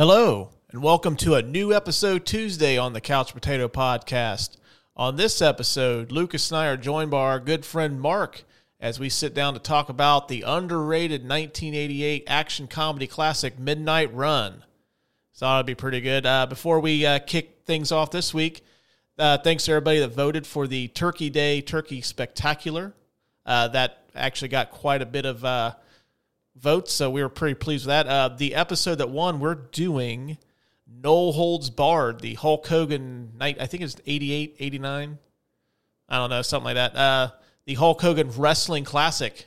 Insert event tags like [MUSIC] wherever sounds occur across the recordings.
Hello, and welcome to a new episode Tuesday on the Couch Brotato Podcast. On this episode, Lucas and I are joined by our good friend Mark as we sit down to talk about the underrated 1988 action comedy classic Midnight Run. So that'll be pretty good. Uh, before we uh, kick things off this week, uh, thanks to everybody that voted for the Turkey Day Turkey Spectacular. Uh, that actually got quite a bit of uh, votes, so we were pretty pleased with that. Uh, the episode that won, we're doing No Holds Barred, the Hulk Hogan night. I think it's 88, 89. I don't know, something like that. Uh, the Hulk Hogan Wrestling Classic.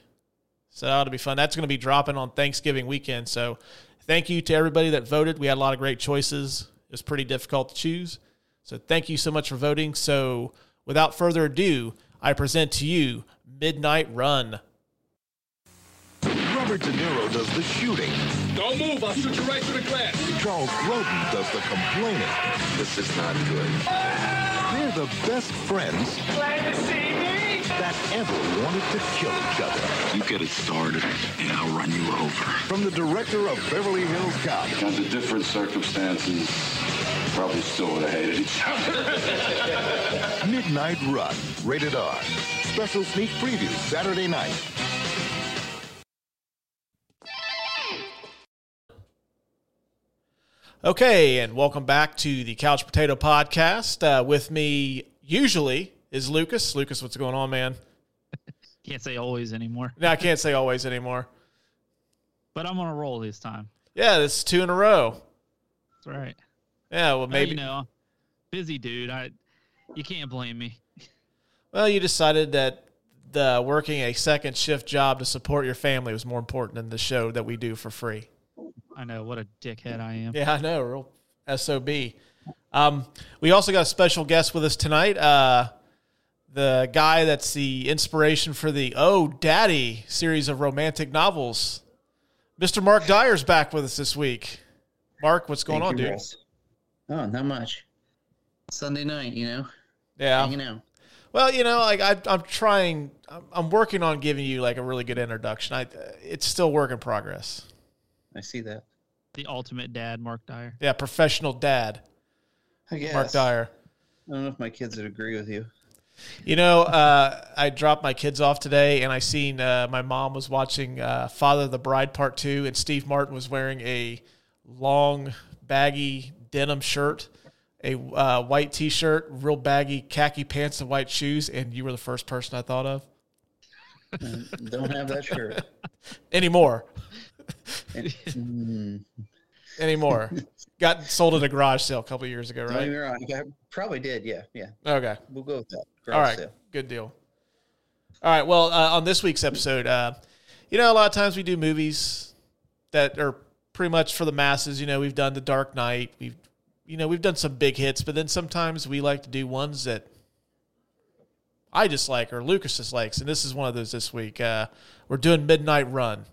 So that ought to be fun. That's going to be dropping on Thanksgiving weekend. So thank you to everybody that voted. We had a lot of great choices. It was pretty difficult to choose. So thank you so much for voting. So without further ado, I present to you Midnight Run. Robert De Niro does the shooting. Don't move, I'll shoot you right through the glass. Charles Grodin does the complaining. This is not good. They're the best friends Glad to see me. that ever wanted to kill each other. You get it started, and I'll run you over. From the director of Beverly Hills Cop Under different circumstances, probably still would have hated each other. [LAUGHS] Midnight Run, rated R. Special sneak preview Saturday night. Okay, and welcome back to the Couch Brotato Podcast. Uh, with me, usually, is Lucas. Lucas, what's going on, man? [LAUGHS] Can't say always anymore, No, I can't say always anymore. but I'm on a roll this time. Yeah, this is two in a row. That's right. Yeah, well, Well, maybe. you know, busy dude. I you can't blame me. Well, you decided that the working a second shift job to support your family was more important than the show that we do for free. I know what a dickhead I am. Yeah, I know, real sob. Um, we also got a special guest with us tonight. Uh, the guy that's the inspiration for the Oh Daddy series of romantic novels, Mr. Mark Dyer's back with us this week. Mark, what's going Thank on, you, dude? Russ. Oh, not much. Sunday night, you know, Yeah. hanging out. Well, you know, like I, I'm trying, I'm, I'm working on giving you like a really good introduction. I, it's still work in progress. I see that. The ultimate dad, Mark Dyer. Yeah, professional dad, I guess. Mark Dyer. I don't know if my kids would agree with you. You know, uh, I dropped my kids off today, and I seen uh, my mom was watching uh, Father of the Bride Part Two, and Steve Martin was wearing a long, baggy denim shirt, a uh, white T-shirt, real baggy khaki pants, and white shoes, and you were the first person I thought of Don't have that shirt. [LAUGHS] anymore. Mm, [LAUGHS] Anymore. Got sold at a garage sale a couple years ago, right? wrong. I probably did. Yeah, yeah. Okay. We'll go with that. All right, Sale. good deal. All right, well, uh, on this week's episode, uh, you know, a lot of times we do movies that are pretty much for the masses. You know, we've done The Dark Knight, we've, you know, we've done some big hits, but then sometimes we like to do ones that I dislike or Lucas just likes, and this is one of those this week. Uh, we're doing Midnight Run,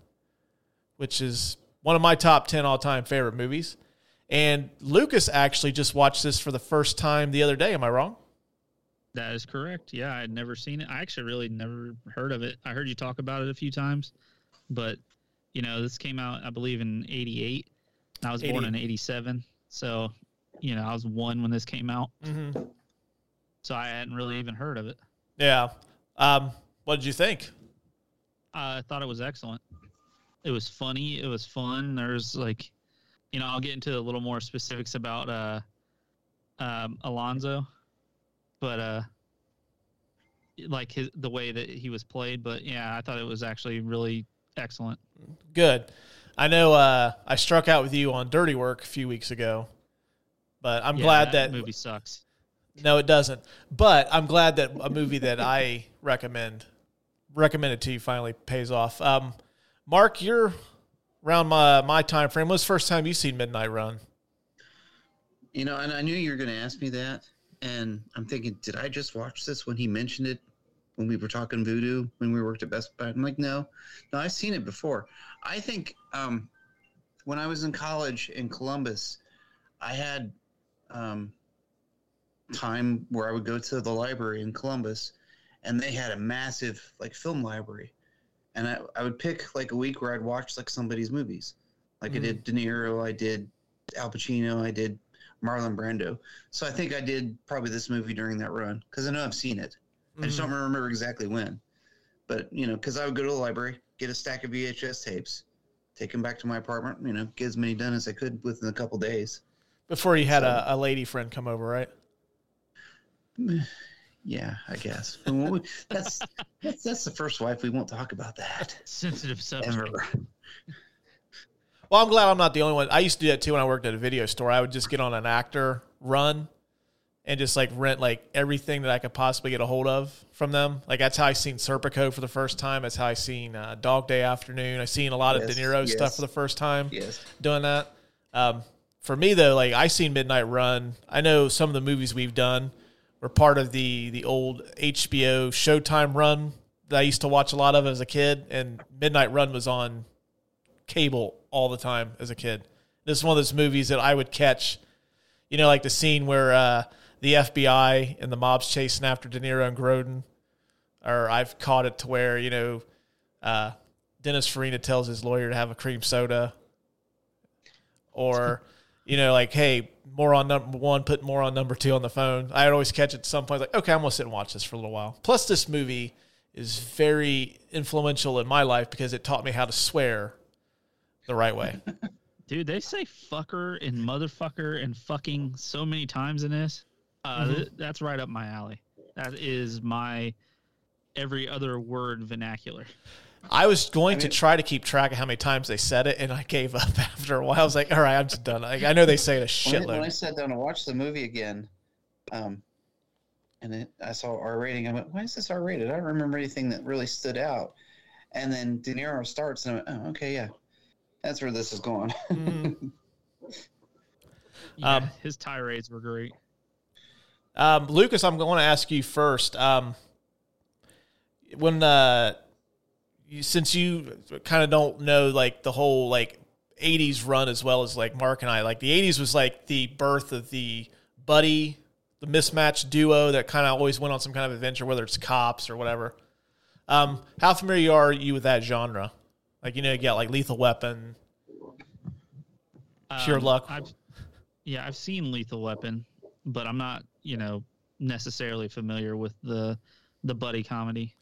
which is one of my top ten all time favorite movies. And Lucas actually just watched this for the first time the other day. Am I wrong? That is correct. Yeah, I had never seen it. I actually really never heard of it. I heard you talk about it a few times, but you know, this came out I believe in '88. I was born in '87, so you know, I was one when this came out. Mm-hmm. So I hadn't really even heard of it. Yeah. Um, what did you think? I thought it was excellent. It was funny. It was fun. There's like, you know, I'll get into a little more specifics about uh, um, Alonzo, but uh, like his the way that he was played. But yeah, I thought it was actually really excellent. Good. I know uh, I struck out with you on Dirty Work a few weeks ago, but I'm Yeah, glad that movie sucks. no, it doesn't. But I'm glad that a movie that I recommend recommended to you finally pays off. Um, Mark, you're around my my time frame. When's the first time you seen Midnight Run? You know, and I knew you were going to ask me that, and I'm thinking, did I just watch this when he mentioned it when we were talking Voodoo when we worked at Best Buy? I'm like, no, no, I've seen it before. I think um, when I was in college in Columbus, I had um, time where I would go to the library in Columbus, and they had a massive like film library, and I, I would pick like a week where I'd watch like somebody's movies. Like I mm-hmm. did De Niro, I did Al Pacino, I did Marlon Brando. So I think I did probably this movie during that run because I know I've seen it. I just don't mm-hmm. remember exactly when. But you know, because I would go to the library, get a stack of VHS tapes, take them back to my apartment. You know, get as many done as I could within a couple days. Before you had a, a lady friend come over, right? [SIGHS] [LAUGHS] Yeah, I guess. We- that's that's that's the first wife. We won't talk about that Sensitive subject. ever. Well, I'm glad I'm not the only one. I used to do that too when I worked at a video store. I would just get on an actor run and just like rent like everything that I could possibly get a hold of from them. Like that's how I seen Serpico for the first time. That's how I seen uh, Dog Day Afternoon. I seen a lot of De Niro stuff for the first time. Yes. doing that. Um, for me though, like I seen Midnight Run. I know some of the movies we've done were part of the the old HBO Showtime run that I used to watch a lot of as a kid, and Midnight Run was on cable all the time as a kid. This is one of those movies that I would catch. You know, like the scene where uh, the FBI and the mob's chasing after De Niro and Grodin, or I've caught it to where you know uh, Dennis Farina tells his lawyer to have a cream soda, or you know, like hey, more on number one, put more on number two on the phone. I'd always catch it at some point, like okay, I'm gonna sit and watch this for a little while. Plus, this movie is very influential in my life because it taught me how to swear the right way. [LAUGHS] Dude, they say fucker and motherfucker and fucking so many times in this. Uh, Mm-hmm. th- that's right up my alley. That is my every other word vernacular. I was going to mean- try to keep track of how many times they said it, and I gave up [LAUGHS] after a while. I was like, all right, I'm just done. Like, I know they say it a When I, when I shitload. sat down to watch the movie again, um, and it, I saw R rating, I went, "Why is this R rated?" I don't remember anything that really stood out. And then De Niro starts, and I went, "Oh, okay, yeah, that's where this is going." [LAUGHS] Yeah, Um, his tirades were great. Um, Lucas, I'm going to ask you first. Um, when uh, you, since you kind of don't know like the whole like '80s run as well as like Mark and I, like the '80s was like the birth of the buddy, the mismatched duo that kind of always went on some kind of adventure, whether it's cops or whatever. Um, how familiar are you with that genre? Like you know, you got like Lethal Weapon. Pure Um, luck. I've, yeah, I've seen Lethal Weapon, but I'm not, you know, necessarily familiar with the the buddy comedy.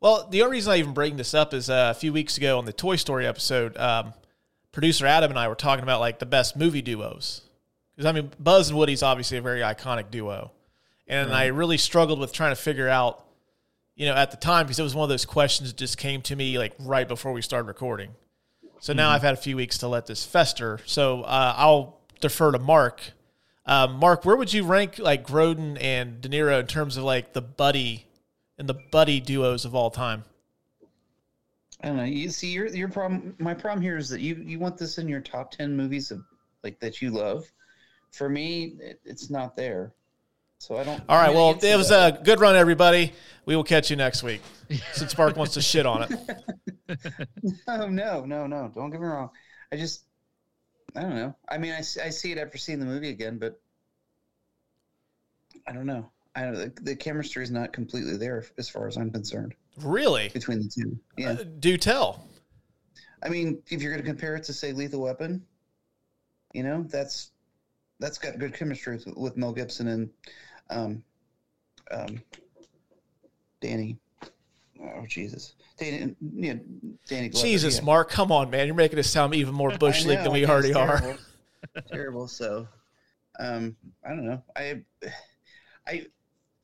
Well, the only reason I even bring this up is uh, a few weeks ago on the Toy Story episode, um, producer Adam and I were talking about like the best movie duos. Because I mean, Buzz and Woody's obviously a very iconic duo, and I really struggled with trying to figure out, you know, at the time because it was one of those questions that just came to me like right before we started recording. So now I've had a few weeks to let this fester. So uh, I'll defer to Mark. Um, Mark, where would you rank like Grodin and De Niro in terms of like the buddy and the buddy duos of all time? I don't know. You see, your your problem. My problem here is that you you want this in your top ten movies of like that you love. For me, it, it's not there. So I don't. All right. Well, it was answer a good run, everybody. We will catch you next week. [LAUGHS] Since Mark wants to shit on it. [LAUGHS] that. Oh no, no, no! Don't get me wrong. I just, I don't know. I mean, I, I see it after seeing the movie again, but I don't know. I don't, the, the chemistry is not completely there as far as I'm concerned Really? between the two. Yeah. Uh, do tell. I mean, if you're going to compare it to say Lethal Weapon, you know that's that's got good chemistry with, with Mel Gibson and um, um, Danny. Oh Jesus, Danny, yeah, Danny. Glover, Jesus, yeah. Mark, come on, man. You're making us sound even more [LAUGHS] bush league than we already are. terrible. terrible. So, um, I don't know. I, I,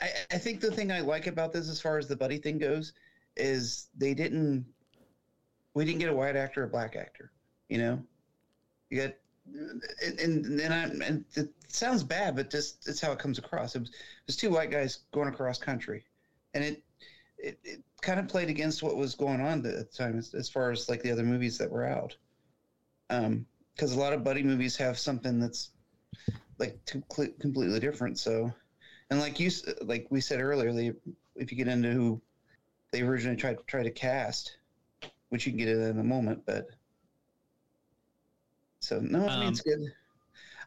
I, I think the thing I like about this, as far as the buddy thing goes, is they didn't. We didn't get a white actor, or a black actor. You know, you got, and and, and, I, and it sounds bad, but just it's how it comes across. It was, it was two white guys going across country, and it. It, it kind of played against what was going on at the time as, as far as like the other movies that were out um because a lot of buddy movies have something that's like too completely different so and like you like we said earlier they, if you get into who they originally tried to try to cast which you can get into in a moment but so no i mean it's um, good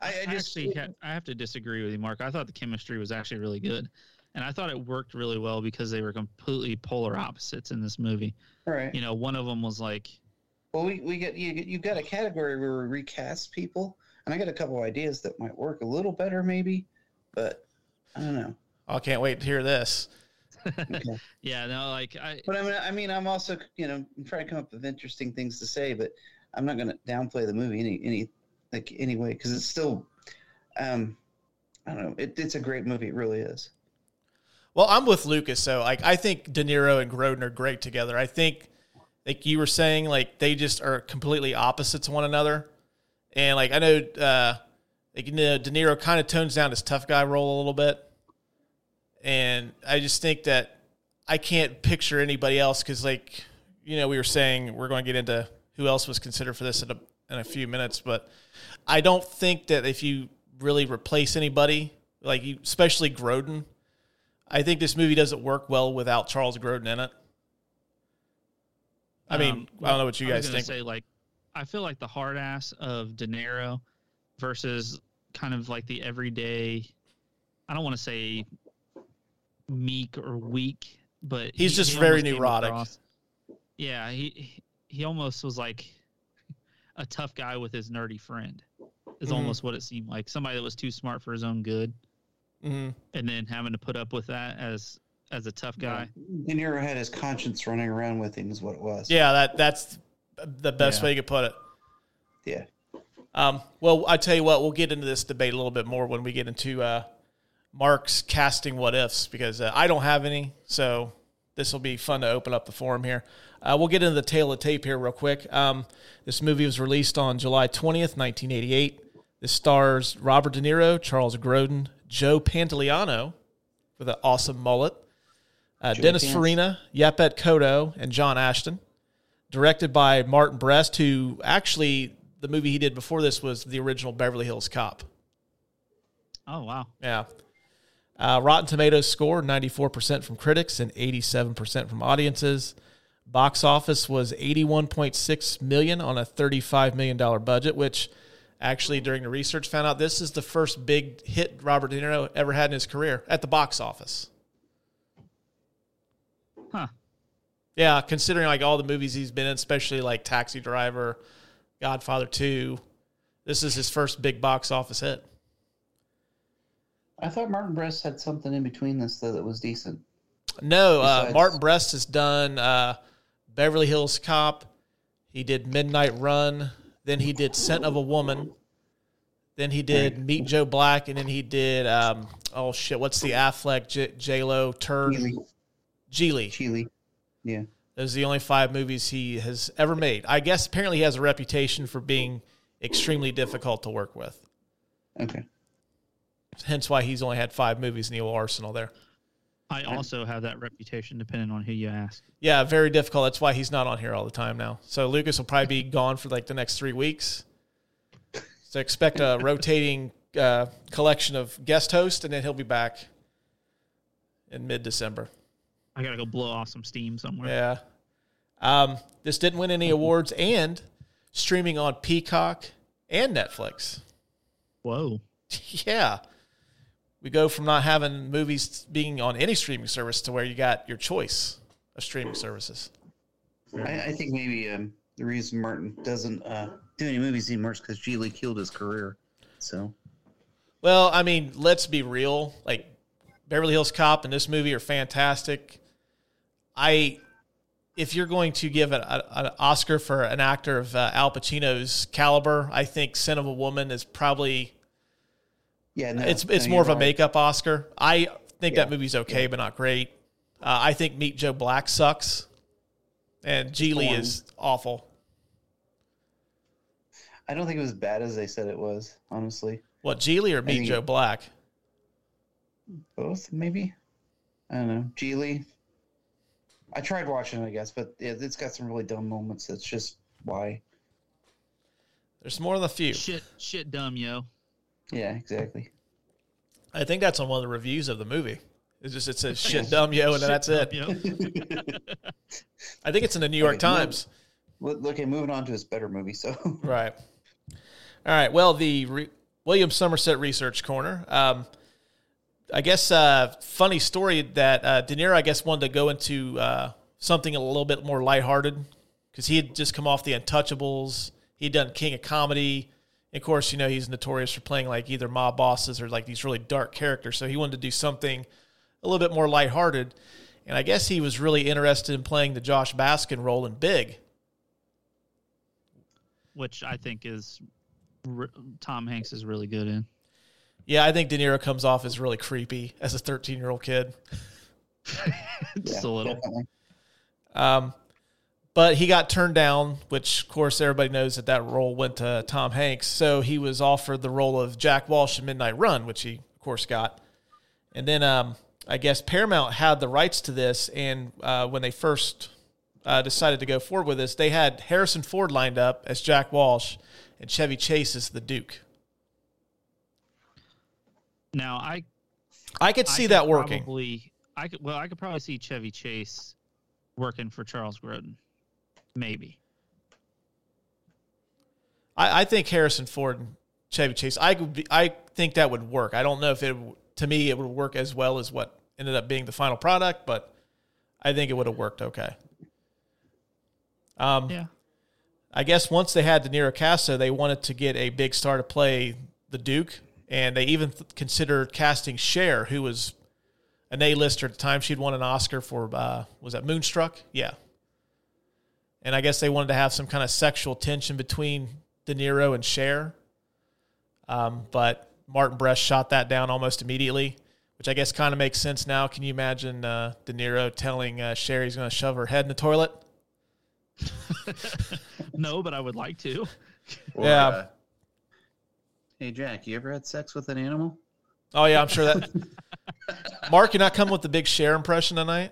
i, I I just actually ha- I have to disagree with you, Mark. I thought the chemistry was actually really good, and I thought it worked really well because they were completely polar opposites in this movie. all right You know, one of them was like, well we, we get you, you got a category where we recast people and I got a couple ideas that might work a little better, maybe, but I don't know. I can't wait to hear this. Okay. [LAUGHS] Yeah, no, like I But I mean, I mean, I'm also, you know, I'm trying to come up with interesting things to say, but I'm not going to downplay the movie any, any, like anyway, because it's still, um, I don't know, it, it's a great movie. It really is. Well, I'm with Lucas. So, like, I think De Niro and Grodin are great together. I think, like you were saying, like they just are completely opposites to one another. And like I know, uh, like you know, De Niro kind of tones down his tough guy role a little bit, and I just think that I can't picture anybody else because, like, you know, we were saying we're going to get into who else was considered for this in a in a few minutes, but I don't think that if you really replace anybody, like you, especially Grodin, I think this movie doesn't work well without Charles Grodin in it. I mean, Um, I don't know what you guys think. Say like, I feel like the hard ass of De Niro versus kind of like the everyday. I don't want to say meek or weak, but He's just very neurotic. across- Yeah, he he almost was like a tough guy with his nerdy friend. Is Mhm. almost what it seemed like. Somebody that was too smart for his own good, Mhm. and then having to put up with that as as a tough guy. De Niro had his conscience running around with him, is what it was. Yeah, that that's the best Yeah. way you could put it. Yeah. Um, well, I tell you what, we'll get into this debate a little bit more when we get into uh, Mark's casting what ifs because uh, I don't have any, so this will be fun to open up the forum here. Uh, we'll get into the tail of tape here real quick. Um, this movie was released on July twentieth, nineteen eighty-eight. This stars Robert De Niro, Charles Grodin, Joe Pantoliano with an awesome mullet, uh, Dennis Pants. Farina, Yaphet Kotto, and John Ashton directed by Martin Brest, who actually the movie he did before this was the original Beverly Hills Cop. Oh wow, Yeah. Uh, Rotten Tomatoes score 94% from critics and 87% from audiences. Box office was 81.6 million on a 35 million dollar budget, which actually during the research found out this is the first big hit Robert De Niro ever had in his career at the box office. huh? Yeah, considering like all the movies he's been in, especially like Taxi Driver, Godfather 2, this is his first big box office hit. I thought Martin Brest had something in between this though that was decent. No, uh, Martin Brest has done uh, Beverly Hills Cop. He did Midnight Run. Then he did Scent of a Woman. Then he did Meet Joe Black, and then he did um, oh shit, what's the Affleck J- Lo turd? Chile, Gigli. Chile. Yeah. Those are the only five movies he has ever made. I guess apparently he has a reputation for being extremely difficult to work with. Okay. Hence why he's only had five movies in the old arsenal there. I also have that reputation, depending on who you ask. Yeah, very difficult. That's why he's not on here all the time now. So Lucas will probably be [LAUGHS] gone for like the next three weeks. So expect a rotating uh, collection of guest hosts, and then he'll be back in mid December. I gotta go blow off some steam somewhere. Yeah. Um, this didn't win any awards, and streaming on Peacock and Netflix. Whoa. [LAUGHS] yeah. We go from not having movies being on any streaming service to where you got your choice of streaming services. I, I think maybe um, the reason Martin doesn't uh, do any movies anymore is because Gigli killed his career. So Well, I mean, let's be real. Like Beverly Hills Cop and this movie are fantastic. I, if you're going to give an, an Oscar for an actor of uh, Al Pacino's caliber, I think "Sin of a Woman" is probably yeah, no, it's it's you're more of a right. makeup Oscar. I think Yeah. that movie's okay, but not great. Uh, I think Meet Joe Black sucks, and Gigli is awful. I don't think it was as bad as they said it was. Honestly, What Gigli or Meet Joe Black? Both maybe. I don't know. Gigli. I tried watching it, I guess, but yeah, it's got some really dumb moments. That's just why. There's more than a few. Shit, shit, dumb yo. Yeah, exactly. I think that's on one of the reviews of the movie. It's just it says [LAUGHS] shit dumb yo, and then that's it. Yo. [LAUGHS] I think it's in the New York Okay, Times. Look, okay, moving on to his better movie. So Right. All right. Well, the re- William Somerset Research Corner. Um, I guess uh, funny story that uh, De Niro, I guess, wanted to go into uh, something a little bit more lighthearted because he had just come off the Untouchables. He'd done King of Comedy, And Of course, you know he's notorious for playing like either mob bosses or like these really dark characters. So he wanted to do something a little bit more lighthearted. And I guess he was really interested in playing the Josh Baskin role in Big. which I think is Tom Hanks is really good in. Yeah, I think De Niro comes off as really creepy as a 13 year old kid. [LAUGHS] Just a little. Definitely. Um, but he got turned down, which of course everybody knows that that role went to Tom Hanks. So he was offered the role of Jack Walsh in Midnight Run, which he of course got. And then um, I guess Paramount had the rights to this, and uh, when they first uh, decided to go forward with this, they had Harrison Ford lined up as Jack Walsh and Chevy Chase as the Duke. Now I I could I see could that working. Probably, I could. Well, I could probably see Chevy Chase working for Charles Grodin. Maybe. I, I think Harrison Ford and Chevy Chase. I could be, I think that would work. I don't know if it to me it would work as well as what ended up being the final product, but I think it would have worked okay. Um, Yeah. I guess once they had De Niro cast, so they wanted to get a big star to play the Duke, and they even th- considered casting Cher, who was an A-lister at the time. She'd won an Oscar for uh, was that Moonstruck? Yeah. And I guess they wanted to have some kind of sexual tension between De Niro and Cher. Um, but Martin Brest shot that down almost immediately, which I guess kind of makes sense now. Can you imagine uh, De Niro telling uh, Cher he's going to shove her head in the toilet? [LAUGHS] No, but I would like to. Or, Yeah. Hey Jack, you ever had sex with an animal? Oh yeah, I'm sure that. [LAUGHS] Mark, you're not coming with the big Cher impression tonight.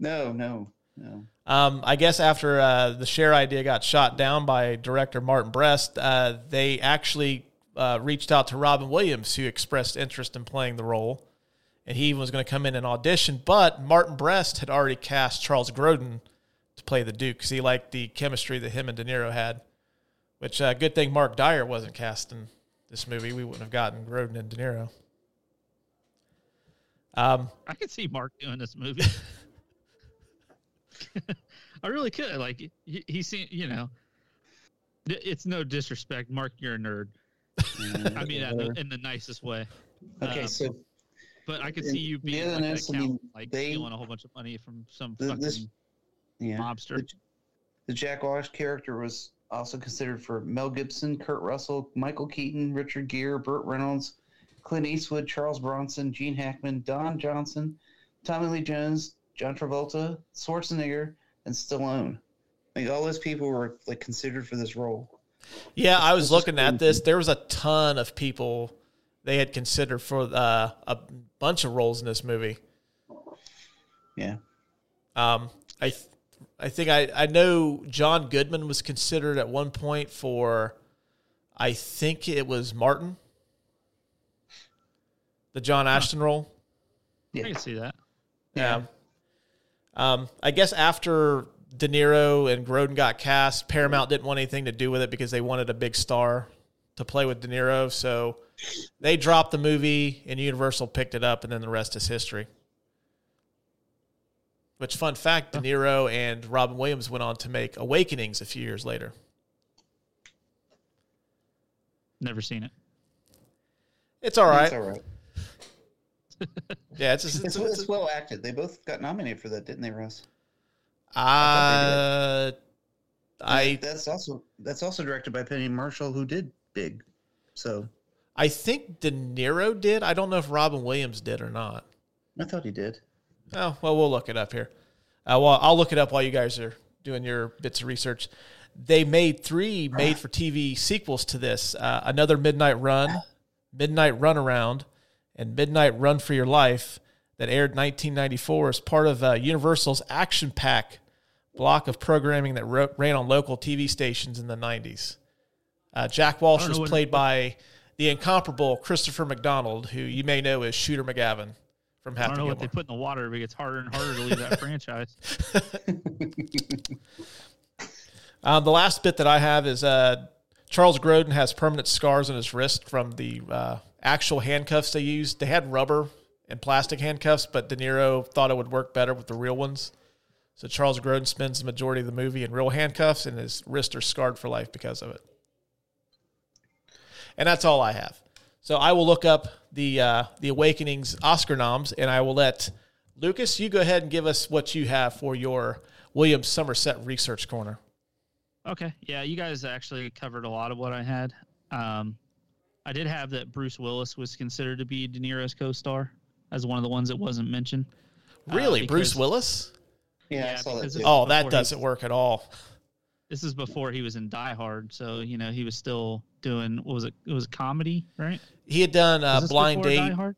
No, no, no. Um, I guess after uh, the Cher idea got shot down by director Martin Brest, uh, they actually uh, reached out to Robin Williams, who expressed interest in playing the role, and he was going to come in and audition. But Martin Brest had already cast Charles Grodin to play the Duke because he liked the chemistry that him and De Niro had. Which uh, good thing Mark Dyer wasn't cast in this movie. We wouldn't have gotten Grodin and De Niro. Um, I could see Mark doing this movie. [LAUGHS] [LAUGHS] I really could. Like he, he seemed, you know, it's no disrespect, Mark. You're a nerd. [LAUGHS] I mean, that in the nicest way. Okay, Um, so But I could see you being like an is, I mean, like they- stealing a whole bunch of money from some The- fucking this- yeah, mobster. The, the Jack Walsh character was also considered for Mel Gibson, Kurt Russell, Michael Keaton, Richard Gere, Burt Reynolds, Clint Eastwood, Charles Bronson, Gene Hackman, Don Johnson, Tommy Lee Jones, John Travolta, Schwarzenegger, and Stallone. Like all those people were like considered for this role. Yeah, I was looking at this. There was a ton of people they had considered for uh, a bunch of roles in this movie. Yeah. Um, I, th- I think I, I know John Goodman was considered at one point for, I think it was Martin, the John Ashton role. Yeah. I can see that. Yeah. Um, I guess after De Niro and Grodin got cast, Paramount didn't want anything to do with it because they wanted a big star to play with De Niro. So they dropped the movie, and Universal picked it up, and then the rest is history. Which, fun fact, De Niro and Robin Williams went on to make Awakenings a few years later. Never seen it. It's all right. It's all right. [LAUGHS] Yeah, it's, it's, It's, it's, it's well acted. They both got nominated for that, didn't they, Russ? uh, I that's also that's also directed by Penny Marshall, who did Big. So I think De Niro did. I don't know if Robin Williams did or not. I thought he did. Oh, well, we'll look it up here. Uh, well, I'll look it up while you guys are doing your bits of research. They made three made for TV sequels to this uh, Another Midnight Run, Midnight Runaround, and Midnight Run for Your Life that aired in 1994 as part of uh, Universal's Action Pack block of programming that ro- ran on local TV stations in the 90s. Uh, Jack Walsh was played by the incomparable Christopher McDonald, who you may know as Shooter McGavin from I don't know what they put in the water, but it gets harder and harder to leave that [LAUGHS] franchise. Um, [LAUGHS] the last bit that I have is uh, Charles Grodin has permanent scars on his wrist from the uh, actual handcuffs they used. They had rubber and plastic handcuffs, but De Niro thought it would work better with the real ones. So Charles Grodin spends the majority of the movie in real handcuffs, and his wrists are scarred for life because of it. and that's all I have. So I will look up the uh, the Awakenings Oscar noms, and I will let Lucas. You go ahead and give us what you have for your William Somerset Research Corner. Okay. Yeah, you guys actually covered a lot of what I had. Um, I did have that Bruce Willis was considered to be De Niro's co-star as one of the ones that wasn't mentioned. Uh, Really, Bruce Willis? Yeah, I Yeah, saw that too. Oh, that doesn't work at all. This is before he was in Die Hard, so you know he was still doing. What was it? It was a comedy, right? He had done uh, Blind before Die Date. Hard?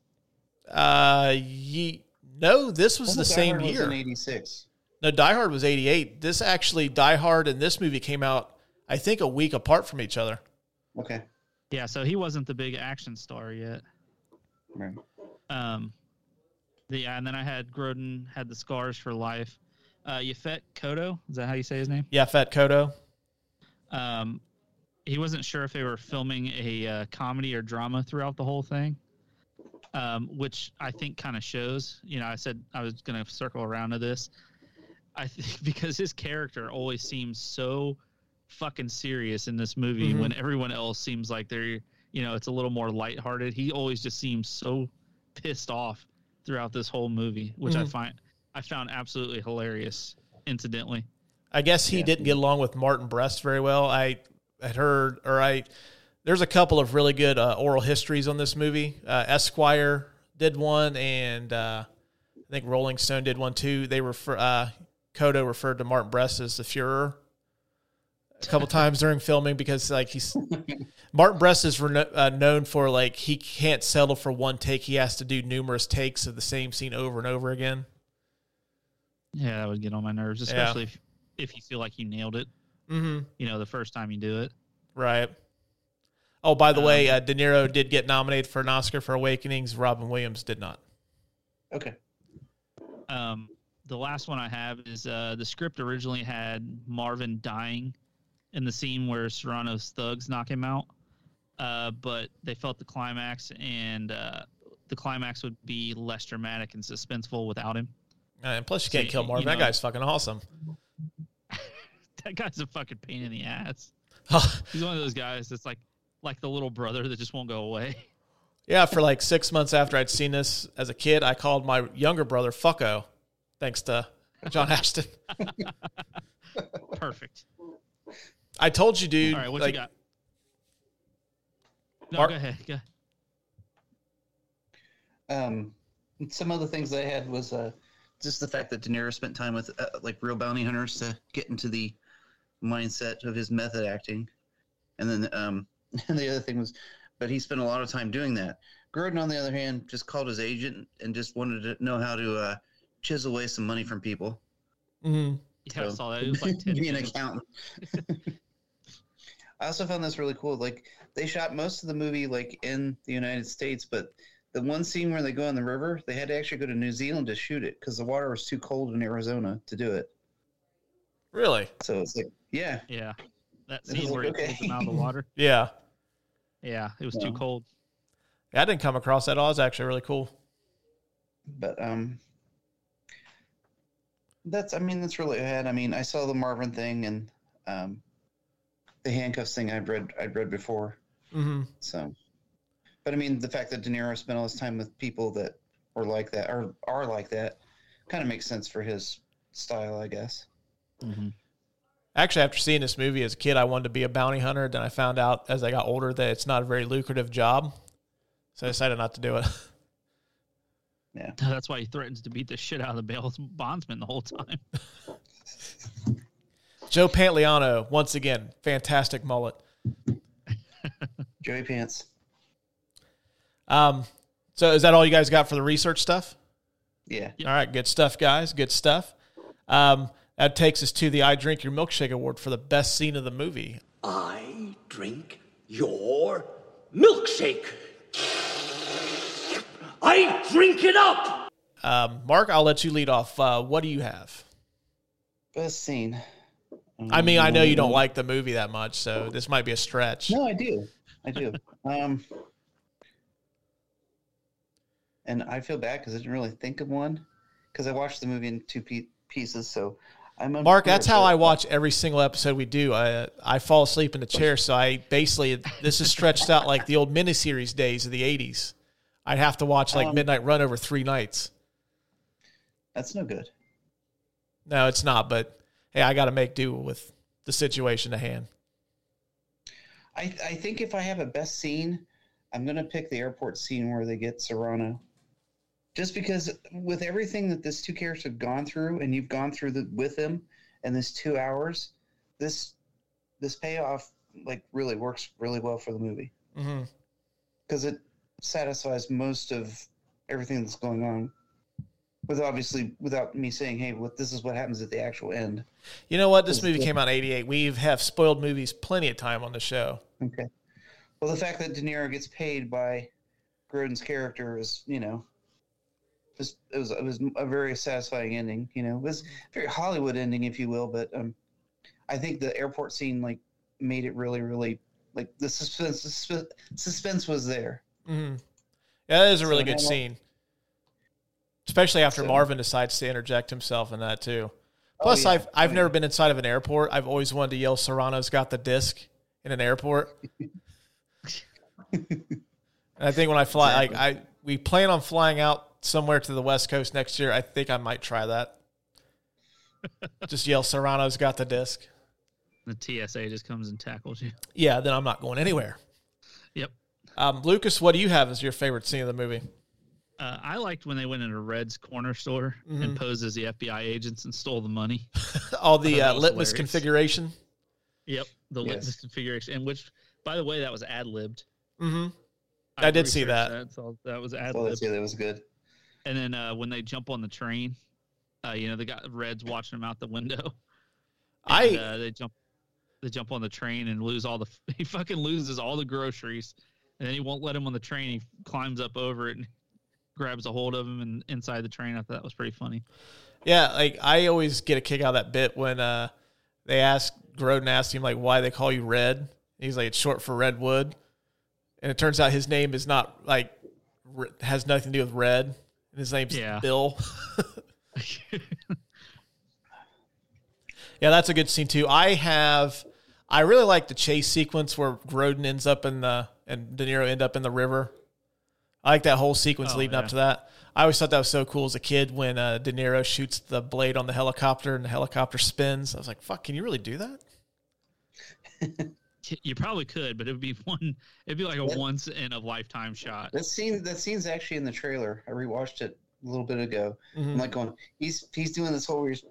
Uh, ye, no, this was the Die same Hard was year. in '86. No, Die Hard was 88. This actually, Die Hard and this movie came out, I think, a week apart from each other. Okay. Yeah, so he wasn't the big action star yet. Right. Um, the, yeah, and then I had Grodin had the scars for life. Uh, Yaphet Kotto, is that how you say his name? Yeah, Fat Kotto. Um, he wasn't sure if they were filming a uh, comedy or drama throughout the whole thing, um, which I think kind of shows. You know, I said I was going to circle around to this. I think [LAUGHS] because his character always seems so fucking serious in this movie Mhm. when everyone else seems like they're, you know, it's a little more lighthearted. He always just seems so pissed off throughout this whole movie, which I Mhm. find I found absolutely hilarious. Incidentally, I guess he Yeah. didn't get along with Martin Brest very well. I had heard, or I, there's a couple of really good uh, oral histories on this movie. Uh, Esquire did one, and uh, I think Rolling Stone did one too. They refer, uh, Kotto referred to Martin Brest as the Fuhrer a couple [LAUGHS] times during filming because like he's [LAUGHS] Martin Brest is reno- uh, known for like he can't settle for one take. He has to do numerous takes of the same scene over and over again. Yeah, that would get on my nerves, especially if, if you feel like you nailed it. Mm-hmm. You know, the first time you do it. Right. Oh, by the Um, way, uh, De Niro did get nominated for an Oscar for Awakenings. Robin Williams did not. Okay. Um, the last one I have is uh, the script originally had Marvin dying in the scene where Serrano's thugs knock him out, uh, but they felt the climax and uh, the climax would be less dramatic and suspenseful without him. And plus, you can't kill you Marvin. that guy's fucking awesome. [LAUGHS] That guy's a fucking pain in the ass. [LAUGHS] He's one of those guys that's like like the little brother that just won't go away. [LAUGHS] yeah, for like six months after I'd seen this as a kid, I called my younger brother Fucko, thanks to John Ashton. Perfect. I told you, dude. All right, what like, you got? No, Mark- go ahead. Go. Um, some other things I had was uh, just the fact that De Niro spent time with uh, like real bounty hunters to get into the mindset of his method acting, and then um, [LAUGHS] and the other thing was, but he spent a lot of time doing that. Grodin, on the other hand, just called his agent and just wanted to know how to uh, chisel away some money from people. mhm. Yeah, I saw that. It was like [LAUGHS] 10 be an minutes. accountant. [LAUGHS] I also found this really cool. Like they shot most of the movie like in the United States, but the one scene where they go in the river, they had to actually go to New Zealand to shoot it because the water was too cold in Arizona to do it. Really? So it's like, yeah, Yeah. That It was scene like, where he okay. pulls him out of the water. [LAUGHS] Yeah. Yeah, it was too Yeah. cold. I didn't come across that at all. It's actually really cool. but um, that's I mean that's really what I had. I mean I saw the Marvin thing and um, the handcuffs thing I'd read I'd read before. hmm So, but I mean, the fact that De Niro spent all his time with people that were like that or are like that kind of makes sense for his style, I guess. Mm-hmm. Actually, after seeing this movie as a kid, I wanted to be a bounty hunter. Then I found out as I got older that it's not a very lucrative job. So I decided not to do it. [LAUGHS] Yeah, [LAUGHS] that's why he threatens to beat the shit out of the bail [LAUGHS] bondsman the whole time. Joe Pantoliano, once again, fantastic mullet. Joey Pants. Um, so is that all you guys got for the research stuff? Yeah. All right, good stuff, guys. Good stuff. Um, that takes us to the I Drink Your Milkshake Award for the best scene of the movie. I drink your milkshake. I drink it up. Um, Mark, I'll let you lead off. Uh, what do you have? Best scene. I mean, I know you don't like the movie that much, so this might be a stretch. No, I do. I do. [LAUGHS] um, and I feel bad because I didn't really think of one because I watched the movie in two pe- pieces. So I'm Mark, that's how I watch every single episode we do. I I fall asleep in the chair, so I basically this is stretched out like the old miniseries days of the '80s. I'd have to watch like Um, Midnight Run over three nights. That's no good. No, it's not. But hey, I got to make do with the situation at hand. I, I think if I have a best scene, I'm gonna pick the airport scene where they get Serrano. Just because with everything that this two characters have gone through, and you've gone through the, with them, and this two hours, this this payoff like really works really well for the movie mm-hmm. because it satisfies most of everything that's going on. With obviously without me saying, "Hey, what this is what happens at the actual end." You know what? This movie came out in '88. We have spoiled movies plenty of time on the show. Okay. Well, the fact that De Niro gets paid by Grodin's character is, you know, just it was it was a very satisfying ending. You know, it was a very Hollywood ending, if you will. But um, I think the airport scene like made it really, really like the suspense. Suspense, suspense was there. hmm Yeah, that is a really So good scene, especially after So- Marvin decides to interject himself in that too. Plus, yeah. I've I've Oh, never yeah. been inside of an airport. I've always wanted to yell "Serrano's got the disc" in an airport. [LAUGHS] and I think when I fly, like I we plan on flying out somewhere to the West Coast next year. I think I might try that. [LAUGHS] Just yell "Serrano's got the disc. The TSA just comes and tackles you. Yeah, then I'm not going anywhere. Yep. Um, Lucas, what do you have as your favorite scene of the movie? Uh, I liked when they went into Red's corner store Mm-hmm. and posed as the FBI agents and stole the money. [LAUGHS] All the uh, litmus hilarious. configuration. Yep, the Yes. litmus configuration, and which, by the way, that was ad libbed. hmm I did see that. so that was ad Well, libbed. that's, yeah, that was good. And then uh, when they jump on the train, uh, you know, they got Reds watching them out the window. I- uh, they jump, they jump on the train and lose all the. [LAUGHS] He fucking loses all the groceries, and then he won't let him on the train. He climbs up over it and [LAUGHS] grabs a hold of him and inside the train. I thought that was pretty funny. Yeah, like I always get a kick out of that bit when uh, they ask Grodin asked him like why they call you Red. He's like it's short for Redwood, and it turns out his name is not like has nothing to do with red. And his name's Yeah. Bill. [LAUGHS] [LAUGHS] yeah, that's a good scene too. I have, I really like the chase sequence where Grodin ends up in the and De Niro end up in the river. I like that whole sequence Oh, leading up to that. I always thought that was so cool as a kid when uh, De Niro shoots the blade on the helicopter and the helicopter spins. I was like, "Fuck, can you really do that?" [LAUGHS] You probably could, but it would be [LAUGHS] one. It'd be like a That- once in a lifetime shot. That scene, that scene's actually in the trailer. I rewatched it a little bit ago. Mm-hmm. I'm like going, he's he's doing this whole where he's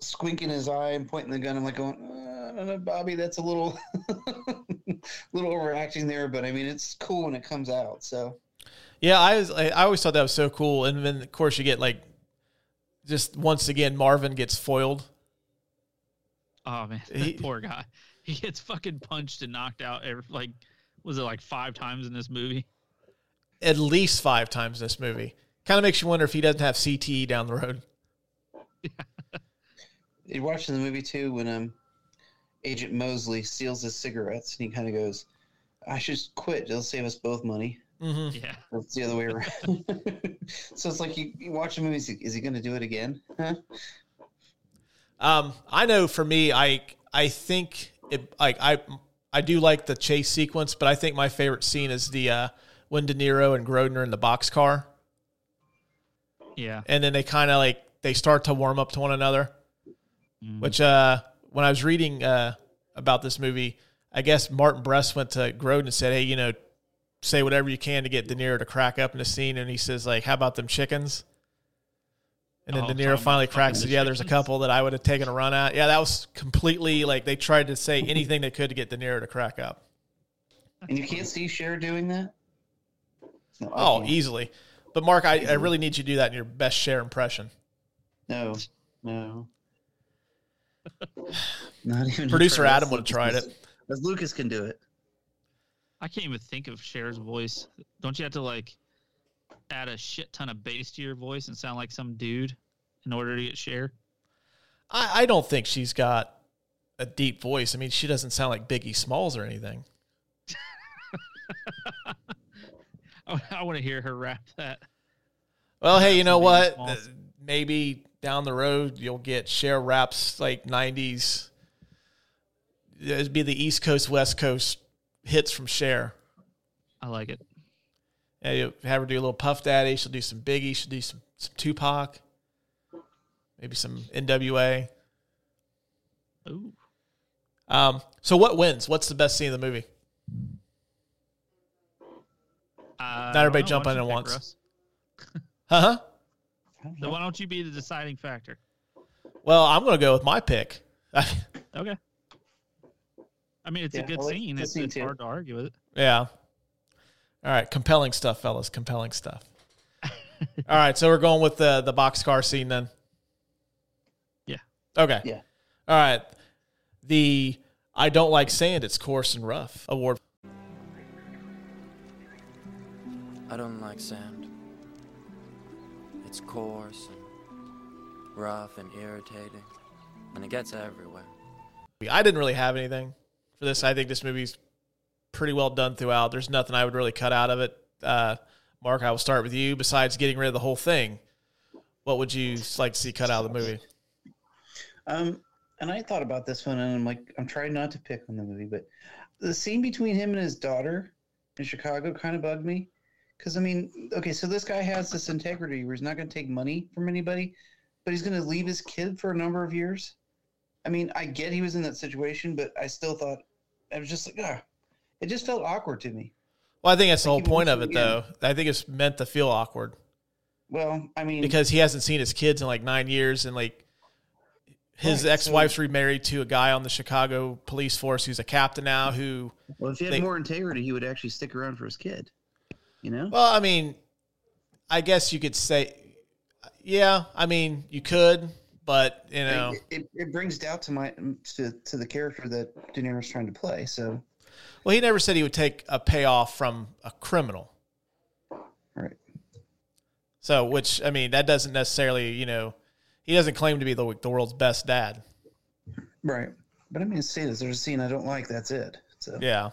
squinking his eye and pointing the gun. I'm like going, uh, I don't know, Bobby, that's a little [LAUGHS] little overacting there, but I mean, it's cool when it comes out. So Yeah, I was. I I always thought that was so cool. And then of course you get like, just once again Marvin gets foiled. Oh man, that [LAUGHS] He- poor guy. He gets fucking punched and knocked out. Every, like, was it like five times in this movie? at least five times in this movie. Kind of makes you wonder if he doesn't have CTE down the road. [LAUGHS] you watching the movie too when um Agent Mosley steals his cigarettes and he kind of goes, I should quit. It'll save us both money. Yeah. [LAUGHS] Or it's the other way around. [LAUGHS] so it's like you, you watch a movie. Is he, is he going to do it again? Huh? Um, I know for me, I I think it like I I do like the chase sequence, but I think my favorite scene is the uh, when De Niro and Grodin are in the boxcar, Yeah. and then they kind of like they start to warm up to one another. Which uh, when I was reading uh, about this movie, I guess Martin Brest went to Grodin and said, "Hey, you know, say whatever you can to get De Niro to crack up in the scene," and he says like, "How about them chickens?" And then Oh, De Niro about finally cracks it. Yeah, there's a couple that I would have taken a run at. Yeah, that was completely like they tried to say anything they could to get De Niro to crack up. And you can't see Cher doing that? No, Oh, easily. But Mark, I, I really need you to do that in your best Cher impression. No, no. [SIGHS] Not even. Producer try. Adam would've tried it. As Lucas can do it. I can't even think of Cher's voice. Don't you have to like add a shit ton of bass to your voice and sound like some dude in order to get Cher? I, I don't think she's got a deep voice. I mean, she doesn't sound like Biggie Smalls or anything. [LAUGHS] I, I want to hear her rap that. Well, hey, you know what? Smalls. Maybe down the road you'll get Cher raps like '90s. It'd be the East Coast West Coast hits from Cher. I like it. Yeah, have her do a little Puff Daddy. She'll do some Biggie. She'll do some some Tupac. Maybe some NWA. Ooh. Um, so what wins? What's the best scene in the movie? Uh, Not everybody I jump in at once. pick, Russ? [LAUGHS] Huh? So why don't you be the deciding factor? Well, I'm going to go with my pick. [LAUGHS] Okay. I mean, it's Yeah, a good I like scene. the It's, scene it's hard to argue with it. yeah. All right, compelling stuff, fellas. Compelling stuff. [LAUGHS] All right, so we're going with the the boxcar scene then. Yeah. Okay. Yeah. All right. The I don't like sand. It's coarse and rough award. I don't like sand. It's coarse and rough and irritating, and it gets everywhere. I didn't really have anything for this. I think this movie's pretty well done throughout. There's nothing I would really cut out of it. Uh, Mark, I will start with you. Besides getting rid of the whole thing, what would you like to see cut out of the movie? Um, and I thought about this one, and I'm like, I'm trying not to pick on the movie, but the scene between him and his daughter in Chicago kind of bugged me. Because I mean, okay, so this guy has this integrity where he's not going to take money from anybody, but he's going to leave his kid for a number of years. I mean, I get he was in that situation, but I still thought I was just like, ah, it just felt awkward to me. Well, I think that's the whole point of it, though. I think it's meant to feel awkward Well, I mean, because he hasn't seen his kids in like nine years, and like his Right, ex-wife's remarried to a guy on the Chicago police force who's a captain now. Who, well, if he had they- more integrity, he would actually stick around for his kid. You know? well, I mean, I guess you could say, yeah. I mean, you could, but you know, it, it, it brings doubt to my to, to the character that De Niro's trying to play. So, well, he never said he would take a payoff from a criminal. right. So, which I mean, that doesn't necessarily, you know, he doesn't claim to be the the world's best dad. Right. But I mean, see, there's a scene I don't like. That's it. So Yeah.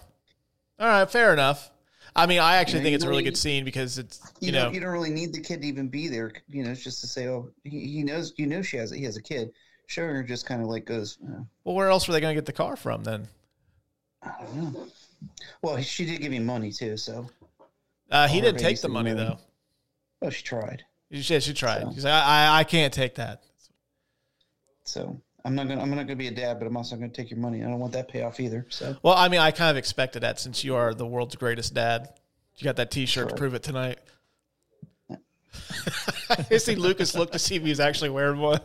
All right, fair enough. I mean, I actually think it's a really really- good scene because it's you, you know, don't you don't really need the kid to even be there. You know, it's just to say, oh, he, he knows. You know, she has he has a kid. Showing her just kind of like goes, oh, well, where else were they going to get the car from then? I don't know. Well, she did give him money too. So, Uh, he didn't take the money money. though. oh, she tried. She, she tried. So- She's like, I, I, I can't take that. So I'm not gonna I'm not gonna be a dad, but I'm also gonna take your money. I don't want that payoff either. So Well, I mean, I kind of expected that since you are the world's greatest dad. You got that T-shirt to prove it tonight. [LAUGHS] I see Lucas look to see if he's actually wearing one.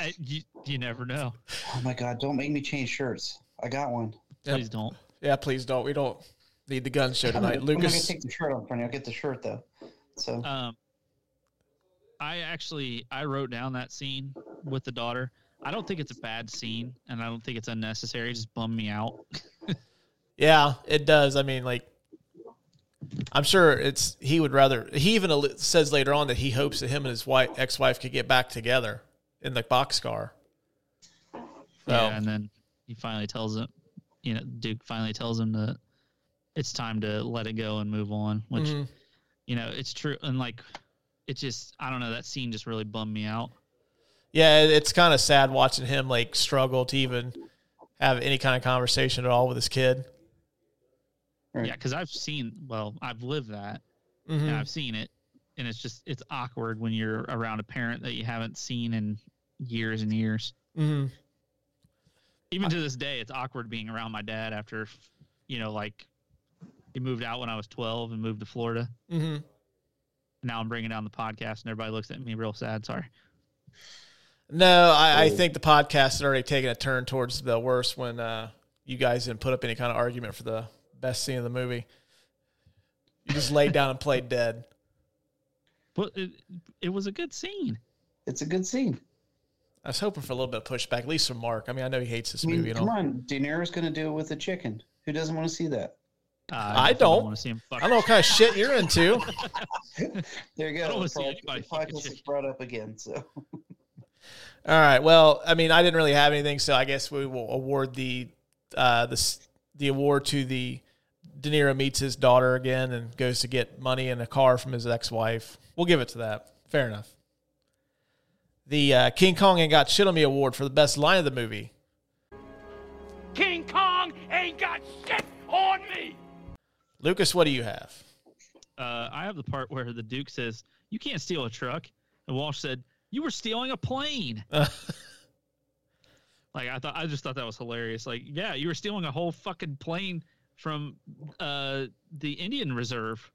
I, you, you never know. oh my god, don't make me change shirts. I got one. Yep. Please don't. Yeah, please don't. We don't need the gun show I'm tonight. not, I'm gonna Lucas, take the shirt off for you. I'll get the shirt though. So Um, I actually I wrote down that scene with the daughter. I don't think it's a bad scene, and I don't think it's unnecessary. It just bummed me out. [LAUGHS] Yeah, it does. I mean, like, I'm sure it's he would rather. He even says later on that he hopes that him and his wife, ex-wife, could get back together in the boxcar. So, Yeah, and then he finally tells him, you know, Duke finally tells him that it's time to let it go and move on. Which, Mhm. you know, it's true. And like, it just I don't know. That scene just really bummed me out. yeah, it's kind of sad watching him like struggle to even have any kind of conversation at all with his kid. Yeah, because I've seen. Well, I've lived that. Mhm. and I've seen it, and it's just it's awkward when you're around a parent that you haven't seen in years and years. Mm-hmm. Even to this day, it's awkward being around my dad after, you know, like he moved out when I was 12 and moved to Florida. Mm-hmm. Now I'm bringing down the podcast, and everybody looks at me real sad. Sorry. No, I, I think the podcast had already taken a turn towards the worst when uh, you guys didn't put up any kind of argument for the best scene of the movie. You just laid down and played dead. [LAUGHS] But it, it was a good scene. it's a good scene. I was hoping for a little bit of pushback, at least from Mark. I mean, I know he hates this I mean, movie and come all. on, De Niro's gonna do it with a chicken. Who doesn't want to see that? Uh, I definitely don't. want to see him. Fuck. I don't know what kind of [LAUGHS] shit you're into. [LAUGHS] There you go. I don't wanna see anybody the podcast is brought up again. So [LAUGHS] All right. Well, I mean, I didn't really have anything, so I guess we will award the uh, the the award to the De Niro meets his daughter again and goes to get money and a car from his ex wife. We'll give it to that. Fair enough. The uh, King Kong ain't got shit on me award for the best line of the movie. King Kong ain't got shit on me. Lucas, what do you have? Uh, I have the part where the Duke says, "You can't steal a truck," and Walsh said, "You were stealing a plane." [LAUGHS] like I thought, I just thought that was hilarious. Like, yeah, you were stealing a whole fucking plane from uh, the Indian Reserve.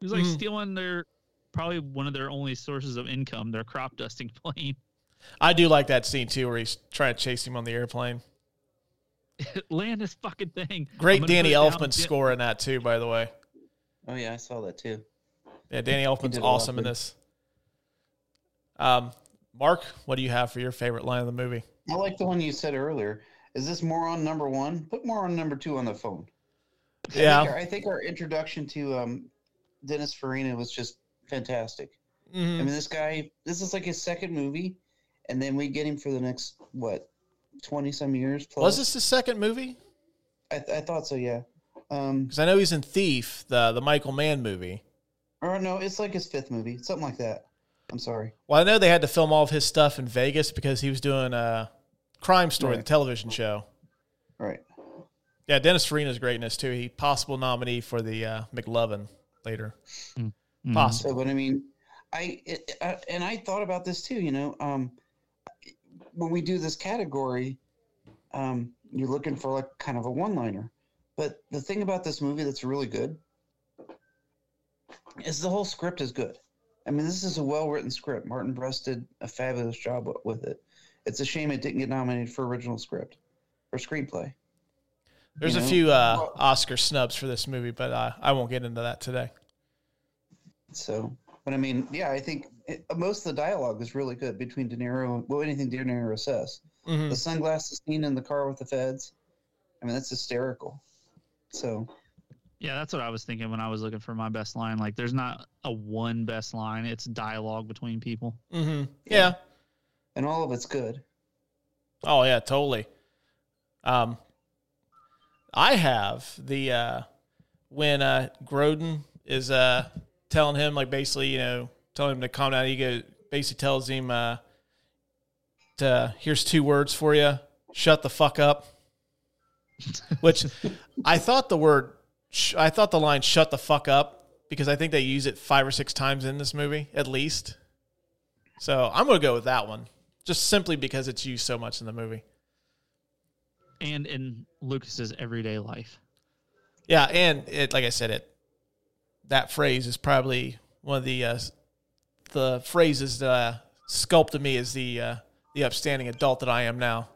He was like Mhm. stealing their probably one of their only sources of income, their crop dusting [LAUGHS] plane. I do like that scene too, where he's trying to chase him on the airplane. [LAUGHS] Land this fucking thing. Great Danny put down. Elfman score in that too, by the way. Oh yeah, I saw that too. Yeah, Danny Elfman's did a lot awesome in this. Um, Mark, what do you have for your favorite line of the movie? I like the one you said earlier. Is this moron number one? Put moron number two on the phone. I think Yeah. our- I think our introduction to um, Dennis Farina was just fantastic. I Mhm. mean, this guy, this is like his second movie, and then we get him for the next, what, 20 some years plus? Was this the second movie? I, th- I thought so, yeah. Um, Because I know he's in Thief, the the Michael Mann movie. or no, it's like his fifth movie, something like that. I'm sorry. Well, I know they had to film all of his stuff in Vegas because he was doing a Crime Story, the television show. Right. Yeah, Dennis Farina's greatness too. He possible nominee for the uh, McLovin later. Mhm. Possible. But I mean, I, it, I and I thought about this too. You know, um, when we do this category, um, you're looking for like kind of a one-liner. But the thing about this movie that's really good is the whole script is good. I mean, this is a well-written script. Martin Brest did a fabulous job with it. It's a shame it didn't get nominated for original script or screenplay. There's You a few uh, Oscar snubs for this movie, but uh, I won't get into that today. So, but I mean, yeah, I think it, most of the dialogue is really good between De Niro and well, anything De Niro says. Mhm. The sunglasses scene in the car with the feds. I mean, that's hysterical. So, Yeah, that's what I was thinking when I was looking for my best line. Like, there's not a one best line; it's dialogue between people. Mm-hmm. Yeah. and all of it's good. Oh yeah, totally. Um, I have the uh, when uh, Grodin is uh telling him like basically you know telling him to calm down. He go basically tells him uh, to here's two words for you: shut the fuck up. [LAUGHS] Which I thought the word sh- I thought the line "shut the fuck up" because I think they use it five or six times in this movie at least. So I'm gonna go with that one, just simply because it's used so much in the movie. And in Lucas's everyday life. Yeah, and it like I said, it that phrase is probably one of the uh, the phrases that uh, sculpted me as the uh, the upstanding adult that I am now.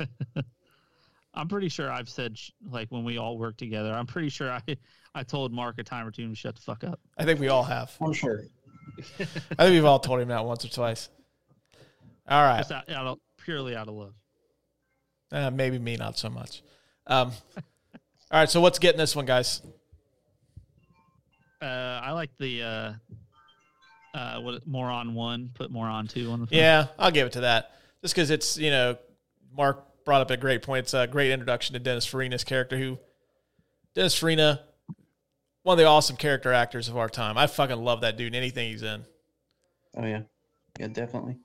[LAUGHS] I'm pretty sure I've said like when we all work together. I'm pretty sure I [LAUGHS] I told Mark a time or two to shut the fuck up. I think we all have. I'm sure. [LAUGHS] I think we've all told him that once or twice. All right, Just out, out of, purely out of love. uh, maybe me not so much. Um, all right, so what's getting this one, guys? Uh, I like the uh, uh, what more on one, put more on two on the. front. Yeah, I'll give it to that. Just because it's you know, Mark brought up a great point. It's a great introduction to Dennis Farina's character. Who Dennis Farina, one of the awesome character actors of our time. I fucking love that dude. in Anything he's in. Oh yeah, yeah, definitely.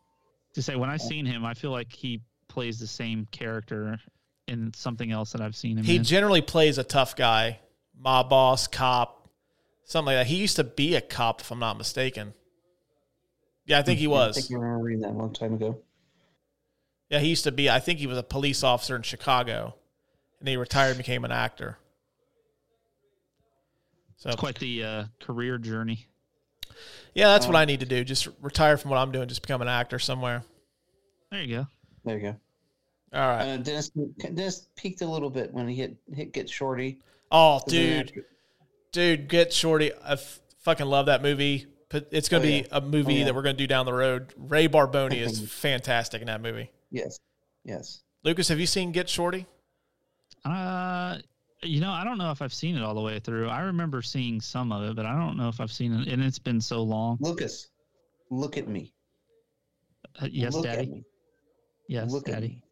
To say when I seen him, I feel like he plays the same character in something else that I've seen him He in. generally plays a tough guy, mob boss, cop, something like that. He used to be a cop, if I'm not mistaken. Yeah, I think he Yeah, I was. think you remember reading that a long time ago. Yeah, he used to be. I think he was a police officer in Chicago, and he retired and became an actor. So it's quite the uh, career journey. Yeah, that's what I need to do. Just retire from what I'm doing. Just become an actor somewhere. There you go. There you go. All right. Uh, Dennis Dennis peaked a little bit when he hit hit get shorty. Oh, dude, actor- dude, get shorty. I f- fucking love that movie. It's gonna Oh, be a movie Oh, yeah. that we're gonna do down the road. Ray Barboni is [LAUGHS] fantastic in that movie. Yes, yes. Lucas, have you seen Get Shorty? Uh, you know, I don't know if I've seen it all the way through. I remember seeing some of it, but I don't know if I've seen it, and it's been so long. Lucas, look at me. Uh, yes, Look at Daddy. me. Yes, Look at Daddy. me.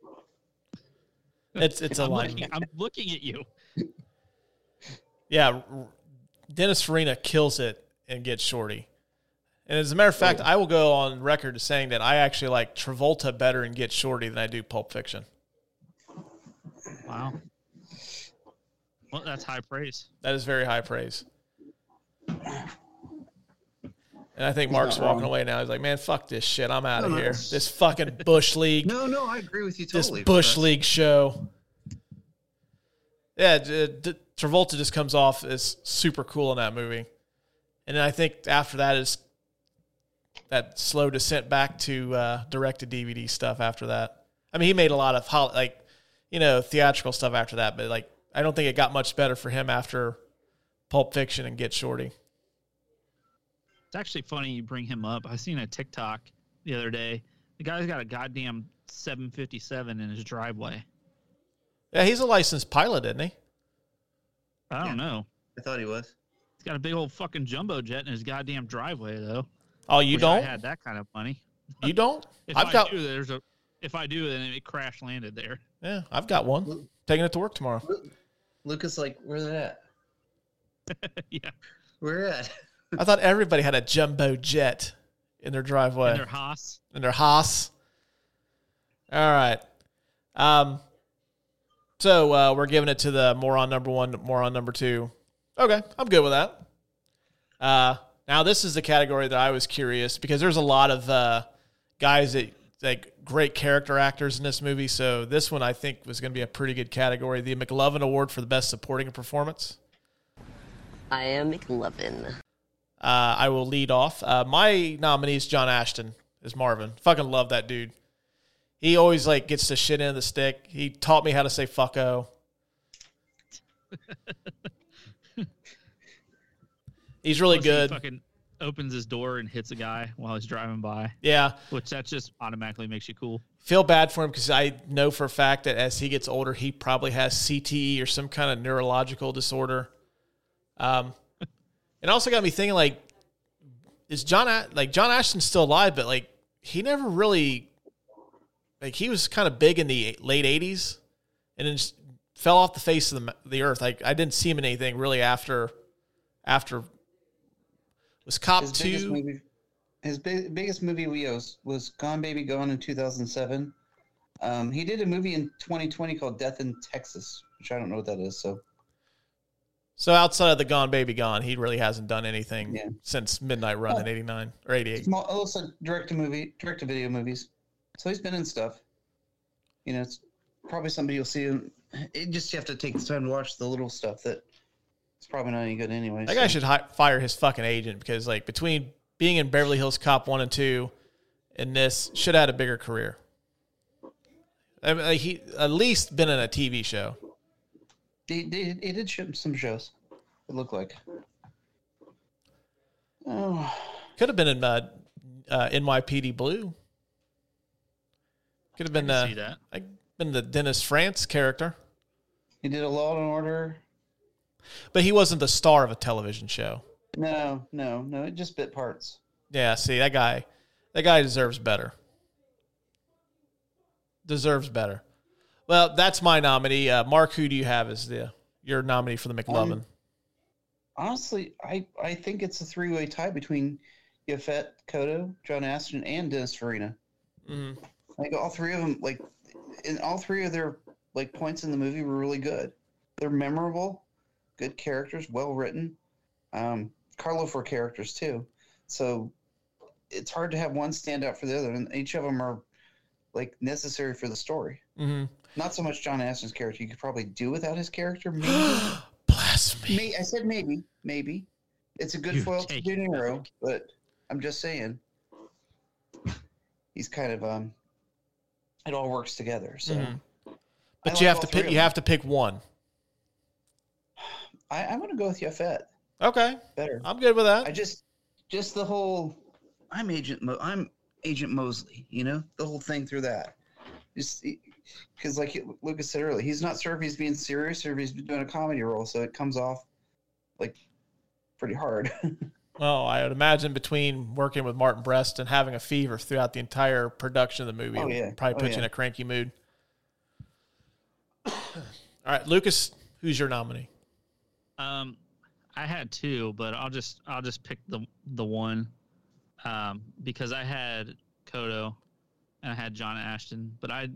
It's it's [LAUGHS] a I'm line. looking, I'm looking at you. [LAUGHS] Yeah, R- Dennis Farina kills it and gets Shorty. And as a matter of fact, oh. I will go on record as saying that I actually like Travolta better and Get Shorty than I do Pulp Fiction. Wow. Well, that's high praise. That is very high praise. And I think Mark's walking wrong. away now. He's like, "Man, fuck this shit. I'm out of No, no. here. This fucking Bush League, No, no, I agree with you totally. this. Bush League show." Yeah, D- D- Travolta just comes off as super cool in that movie, and then I think after that is that slow descent back to uh, direct to DVD stuff. After that, I mean, he made a lot of hol- like you know theatrical stuff after that, but like I don't think it got much better for him after Pulp Fiction and Get Shorty. It's actually funny you bring him up. I seen a TikTok the other day. The guy's got a goddamn 757 in his driveway. Yeah, he's a licensed pilot, isn't he? I don't Yeah. know. I thought he was. He's got a big old fucking jumbo jet in his goddamn driveway, though. Oh, you Wish don't? had that kind of money. You don't? [LAUGHS] If I've I got do, there's a. If I do, then it crash landed there. yeah, I've got one. Taking it to work tomorrow. Lucas, like, where that? [LAUGHS] yeah, Where at? I thought everybody had a jumbo jet in their driveway. and their Haas. in their Haas. All right. Um. So uh, we're giving it to the moron number one, moron number two. Okay, I'm good with that. Uh, now this is the category that I was curious because there's a lot of uh, guys that like great character actors in this movie. So this one I think was going to be a pretty good category. The McLovin Award for the best supporting performance. I am McLovin. Uh, I will lead off. Uh, my nominee is John Ashton as Marvin. Fucking love that dude. He always like gets the shit in the stick. He taught me how to say fucko. [LAUGHS] He's really Plus, he good. fucking opens his door and hits a guy while he's driving by, Yeah, which that just automatically makes you cool. feel bad for him because I know for a fact that as he gets older, he probably has CTE or some kind of neurological disorder. Um, [LAUGHS] and also got me thinking like, is John like John Ashton still alive? But like he never really like he was kind of big in the late '80s and then just fell off the face of the the earth. Like I didn't see him in anything really after after was Cop His biggest two. movie, his big, biggest movie was was Gone Baby Gone in 2007. Um, he did a movie in 2020 called Death in Texas, which I don't know what that is. So So outside of the Gone Baby Gone, he really hasn't done anything Yeah. since Midnight Run in Oh. '89 or '88. small, also direct to movie, direct to video movies. So he's been in stuff. You know, it's probably somebody you'll see. him- It just you have to take the time to watch the little stuff that it's probably not any good anyway. That so. guy should hi- fire his fucking agent because, like, between being in Beverly Hills Cop one and two, and this, should have had a bigger career. I mean, he at least been in a TV show. He, he, he did shoot some shows. It looked like. Oh, Could have been in uh, uh, NYPD Blue. Could have been I uh, can see that. like been the Dennis Franz character, he did a Law and Order. but he wasn't the star of a television show. No, no, no. It just bit parts. Yeah, see that guy, that guy deserves better. Deserves better. Well, that's my nominee. Uh, Mark, who do you have as the your nominee for the McLovin? Um, Honestly, I, I think it's a three way tie between Yaphet Kotto, John Ashton, and Dennis Farina. Mhm. Like all three of them, like in all three of their like points in the movie were really good. They're memorable, good characters, well written. Um, Carlo for characters too, so it's hard to have one stand out for the other, and each of them are like necessary for the story. Mm-hmm. Not so much John Ashton's character; you could probably do without his character. [GASPS] Maybe. Blasphemy. May, I said maybe, maybe. It's a good You foil to De Niro, but I'm just saying he's kind of um. It all works together, so Mhm. I But like you have to pick. You have to pick one. I, I'm gonna go with Yaphet. Okay, Better. I'm good with that. I just, just the whole. I'm Agent. Mo- I'm Agent Mosley. You know the whole thing through that. Just because, like Lucas said earlier, he's not sure if he's being serious or if he's doing a comedy role, so it comes off like pretty hard. [LAUGHS] Well, I would imagine between working with Martin Brest and having a fever throughout the entire production of the movie, Oh, yeah. probably Oh, put you in a cranky mood. All right, Lucas, who's your nominee? Um, I had two, but I'll just I'll just pick the the one. um, because I had Kotto and I had John Ashton, but I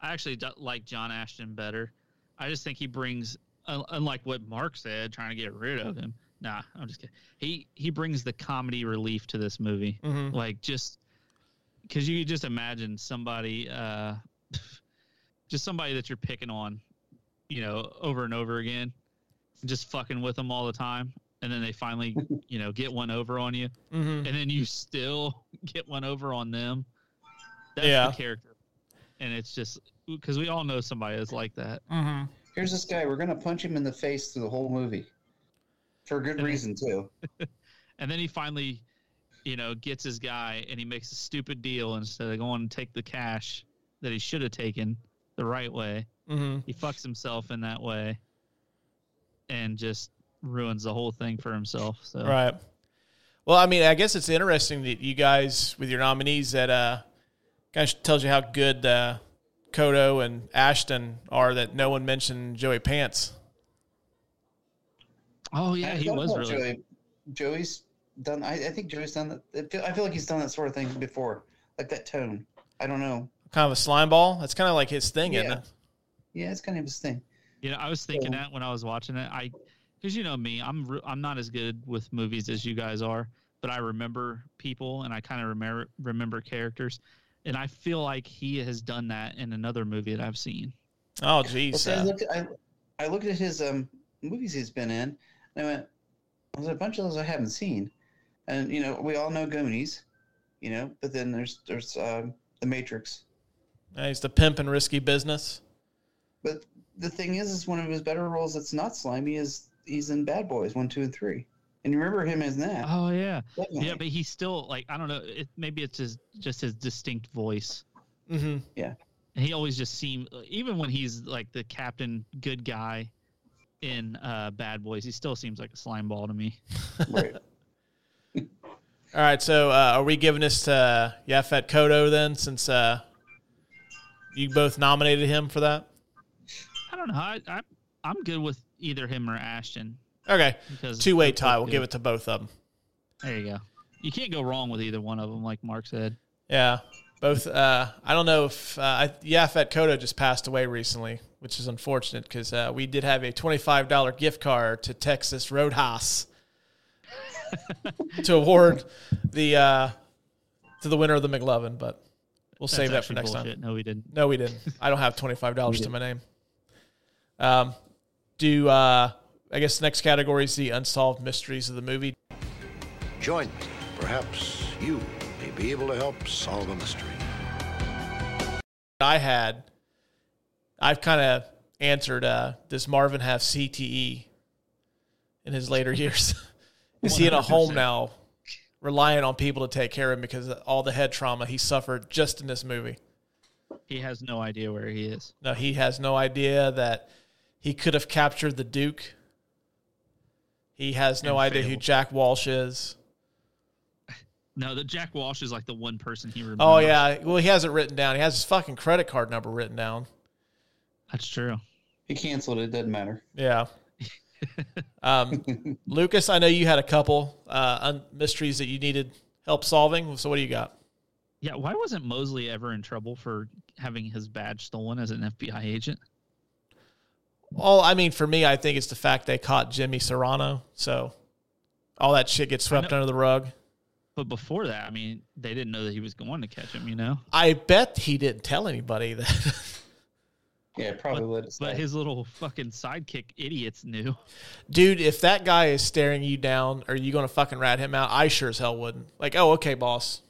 I actually d- like John Ashton better. I just think he brings, un- unlike what Mark said, trying to get rid of him. Nah, I'm just kidding. He he brings the comedy relief to this movie, Mhm. like just because you just imagine somebody, uh, [LAUGHS] just somebody that you're picking on, you know, over and over again, just fucking with them all the time, and then they finally, [LAUGHS] you know, get one over on you, Mhm. and then you still [LAUGHS] get one over on them. That's Yeah. the character, and it's just because we all know somebody that's like that. Mm-hmm. Here's this guy. We're gonna punch him in the face through the whole movie, for good reason too. [LAUGHS] And then he finally, you know, gets his guy and he makes a stupid deal instead of going to take the cash that he should have taken the right way. Mm-hmm. He fucks himself in that way and just ruins the whole thing for himself. So Right. Well, I mean, I guess it's interesting that you guys with your nominees that uh, kind of tells you how good uh, Kotto and Ashton are. That no one mentioned Joey Pants. Oh yeah, he was really. Joey. Joey's done. I, I think Joey's done that. I feel, I feel like he's done that sort of thing before, like that tone. I don't know. Kind of a slime ball. That's kind of like his thing, isn't Yeah. it? Yeah, it's kind of his thing. You know, I was thinking So- that when I was watching it. I, because you know me, I'm re- I'm not as good with movies as you guys are, but I remember people and I kind of remember remember characters, and I feel like he has done that in another movie that I've seen. Oh, Well, geez. see, I uh, looked. At, I, I looked at his um movies he's been in, and I went, "There's a bunch of those I haven't seen," and you know, we all know Goonies, you know, but then there's there's um, the Matrix. he's the pimp and risky business. But the thing is, is one of his better roles that's not slimy is he's in Bad Boys one, two, and three. And you remember him as that? Oh yeah, Definitely. yeah, but he's still like I don't know. It, maybe it's his just his distinct voice. Mm-hmm. Yeah. And he always just seemed even when he's like the captain, good guy in uh, Bad Boys, he still seems like a slime ball to me. Right. [LAUGHS] All right, so uh, are we giving this to uh, Yaphet Kotto then, since uh, you both nominated him for that? I don't know. I, I I'm good with either him or Ashton. Okay, Because two way tie. We'll good. give it to both of them. There you go. You can't go wrong with either one of them, like Mark said. Yeah, both. Uh, I don't know if uh, I, Yaphet Kotto just passed away recently, which is unfortunate because uh, we did have a twenty-five dollar gift card to Texas Roadhouse [LAUGHS] to award the uh, to the winner of the McLovin, but we'll That's save that for next bullshit. time. No, we didn't. No, we didn't. [LAUGHS] I don't have twenty-five dollars to my name. Um, do uh, I guess the next category is the unsolved mysteries of the movie. Join me. Perhaps you may be able to help solve a mystery. I had, I've kind of answered, uh, does Marvin have CTE in his later [LAUGHS] years? Is he in a home now, relying on people to take care of him because of all the head trauma he suffered just in this movie? He has no idea where he is. No, he has no idea that he could have captured the Duke. He has no And idea who. Jack Walsh is. No, the Jack Walsh is like the one person he remembers. Oh yeah, well he has it written down. He has his fucking credit card number written down. that's true. He canceled it. It doesn't matter. Yeah. [LAUGHS] um, [LAUGHS] Lucas, I know you had a couple uh, un- mysteries that you needed help solving. So what do you got? Yeah, why wasn't Mosley ever in trouble for having his badge stolen as an FBI agent? Well, I mean, for me, I think it's the fact they caught Jimmy Serrano. So all that shit gets swept under the rug. But before that, I mean, they didn't know that he was going to catch him, you know? I bet he didn't tell anybody that. [LAUGHS] Yeah, probably let it But his little fucking sidekick idiots knew. Dude, if that guy is staring you down, are you going to fucking rat him out? I sure as hell wouldn't. Like, oh, okay, boss.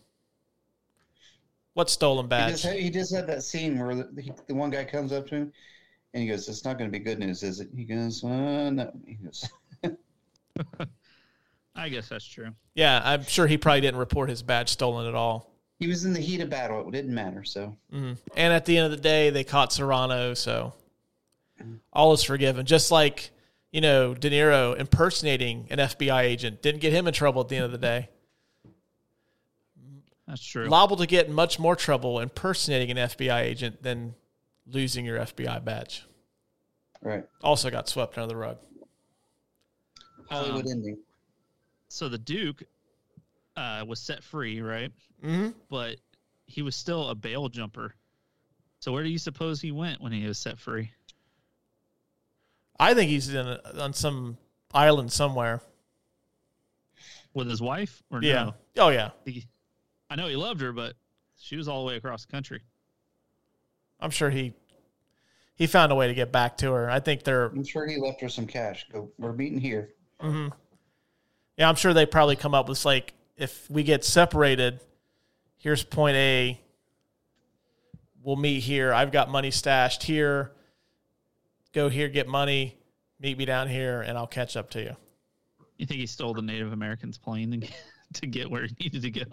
What stolen He badge? just, had, he just had that scene where the, he, the one guy comes up to him and he goes, "It's not going to be good news, is it?" He goes, uh, "No." He goes, [LAUGHS] [LAUGHS] I guess that's true. Yeah, I'm sure he probably didn't report his badge stolen at all. "He was in the heat of battle. It didn't matter." So hmm And at the end of the day, they caught Serrano, so all is forgiven. Just like, you know, De Niro impersonating an FBI agent didn't get him in trouble at the end of the day. That's true. Liable to get in much more trouble impersonating an FBI agent than losing your FBI badge. right, Also got swept under the rug. Hollywood Um, ending. So the Duke, uh, was set free, right? Mm-hmm. But he was still a bail jumper. So where do you suppose he went when he was set free? I think he's in a, on some island somewhere. With his wife or Yeah. no? Oh yeah. He, I know he loved her, but she was all the way across the country. I'm sure he he found a way to get back to her. I think they're I'm sure he left her some cash. Go, we're meeting here. hmm Yeah, I'm sure they probably come up with like if we get separated, here's point A. We'll meet here. I've got money stashed here. Go here, get money. Meet me down here, and I'll catch up to you. You think he stole the Native Americans' plane to get, [LAUGHS] where he needed to go?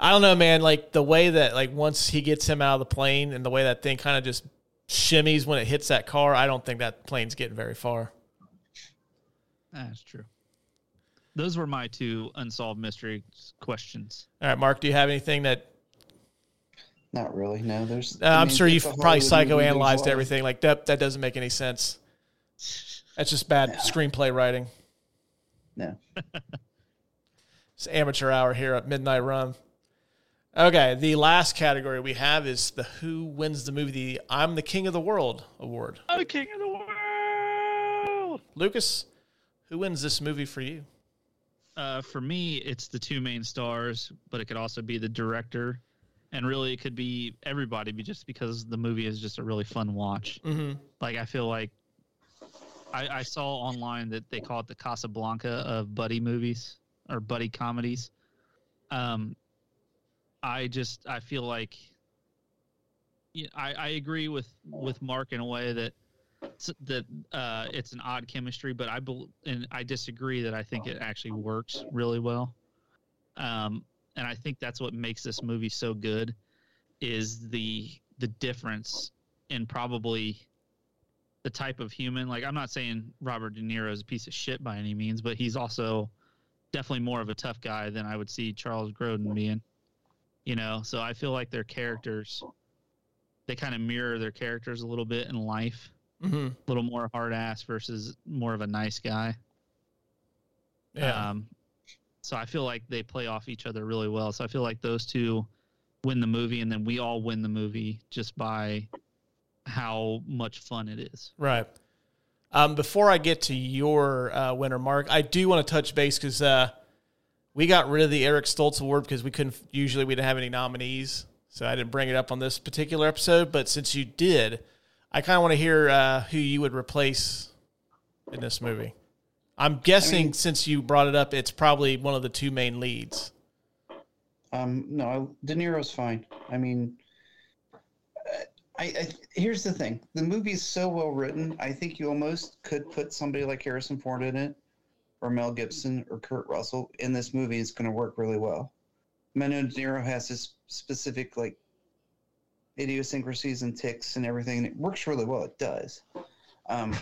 I don't know, man. Like the way that like once he gets him out of the plane, and the way that thing kind of just shimmies when it hits that car, I don't think that plane's getting very far. That's true. Those were my two unsolved mystery questions. All right, Mark, do you have anything that Not really. No, there's. Uh, I I'm mean, sure you've probably Hollywood movie, there's psychoanalyzed a lot of- everything. Like that, that doesn't make any sense. That's just bad screenplay writing. No. [LAUGHS] It's amateur hour here at Midnight Run. Okay, the last category we have is the Who Wins the Movie the I'm the King of the World award. I'm the king of the world. Lucas, who wins this movie for you? Uh, for me, it's the two main stars, but it could also be the director, and really it could be everybody, just because the movie is just a really fun watch. Mm-hmm. Like I feel like I, I saw online that they call it the Casablanca of buddy movies or buddy comedies. Um, I just I feel like yeah, I, I agree with with Mark in a way that that uh, it's an odd chemistry, but I bel and I disagree that I think it actually works really well. Um, and I think that's what makes this movie so good is the the difference in probably the type of human. Like I'm not saying Robert De Niro is a piece of shit by any means, but he's also definitely more of a tough guy than I would see Charles Grodin being. You know, so I feel like their characters they kind of mirror their characters a little bit in life. Mm-hmm. A little more hard ass versus more of a nice guy. Yeah. Um, so I feel like they play off each other really well. So I feel like those two win the movie, and then we all win the movie just by how much fun it is. Right. Um, before I get to your uh, winner, Mark, I do want to touch base because uh, we got rid of the Eric Stoltz Award because we couldn't. Usually, we didn't have any nominees, so I didn't bring it up on this particular episode. But since you did, I kind of want to hear uh, who you would replace in this movie. I'm guessing since you brought it up, it's probably one of the two main leads. Um, no, De Niro's fine. I mean, I, I here's the thing: the movie's so well written. I think you almost could put somebody like Harrison Ford in it, or Mel Gibson, or Kurt Russell in this movie. It's going to work really well. I, I know De Niro has his specific like idiosyncrasies and ticks and everything, and it works really well. It does. Um,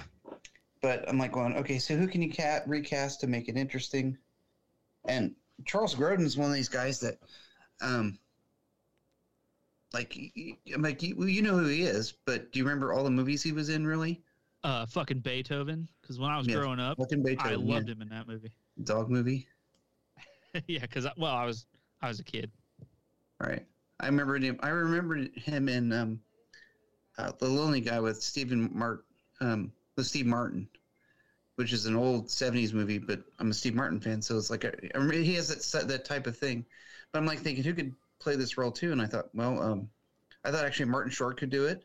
but I'm like going, okay, so who can you cat recast to make it interesting? And Charles Grodin is one of these guys that, um, like, I'm like, you, well, you know who he is, but do you remember all the movies he was in? Really, Uh, fucking Beethoven, because when I was Yeah, growing up, fucking I loved yeah. him in that movie. dog movie, [LAUGHS] yeah, because well, I was I was a kid. right? I remember him. I remember him in um, uh, the Lonely Guy with Stephen Mark, um, with Steve Martin, which is an old '70s movie. But I'm a Steve Martin fan, so it's like he has that that type of thing. But I'm like thinking, who could play this role too? And I thought, well, um, I thought actually Martin Short could do it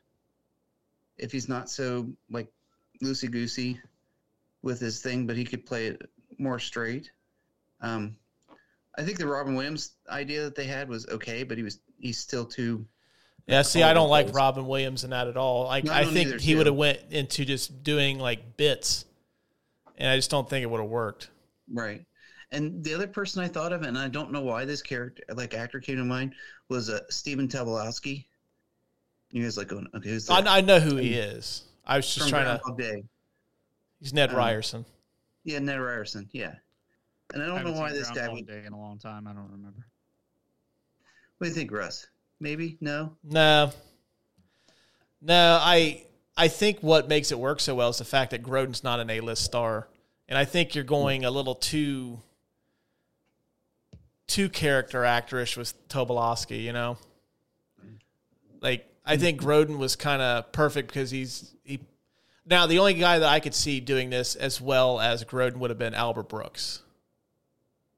if he's not so like loosey goosey with his thing, but he could play it more straight. Um, I think the Robin Williams idea that they had was okay, but he was he's still too. Yeah, see, I don't like. Robin Williams in that at all. Like, No, I I think either, he too. would have went into just doing like bits, and I just don't think it would have worked. Right. And the other person I thought of, and I don't know why this character, like actor, came to mind, was uh, Stephen Tobolowsky. You guys like going, okay, who's I, that? I know who he is. I was just From trying to. Groundhog Day. He's Ned Um, Ryerson. Yeah, Ned Ryerson. Yeah. And I don't haven't know why seen this guy Groundhog would. Day in a long time. I don't remember. What do you think, Russ? Maybe no. No, no. I I think what makes it work so well is the fact that Grodin's not an A list star, and I think you're going a little too. too character actorish with Tobolowsky, you know? Like I mm-hmm. think Grodin was kind of perfect because he's he now the only guy that I could see doing this as well as Grodin would have been Albert Brooks.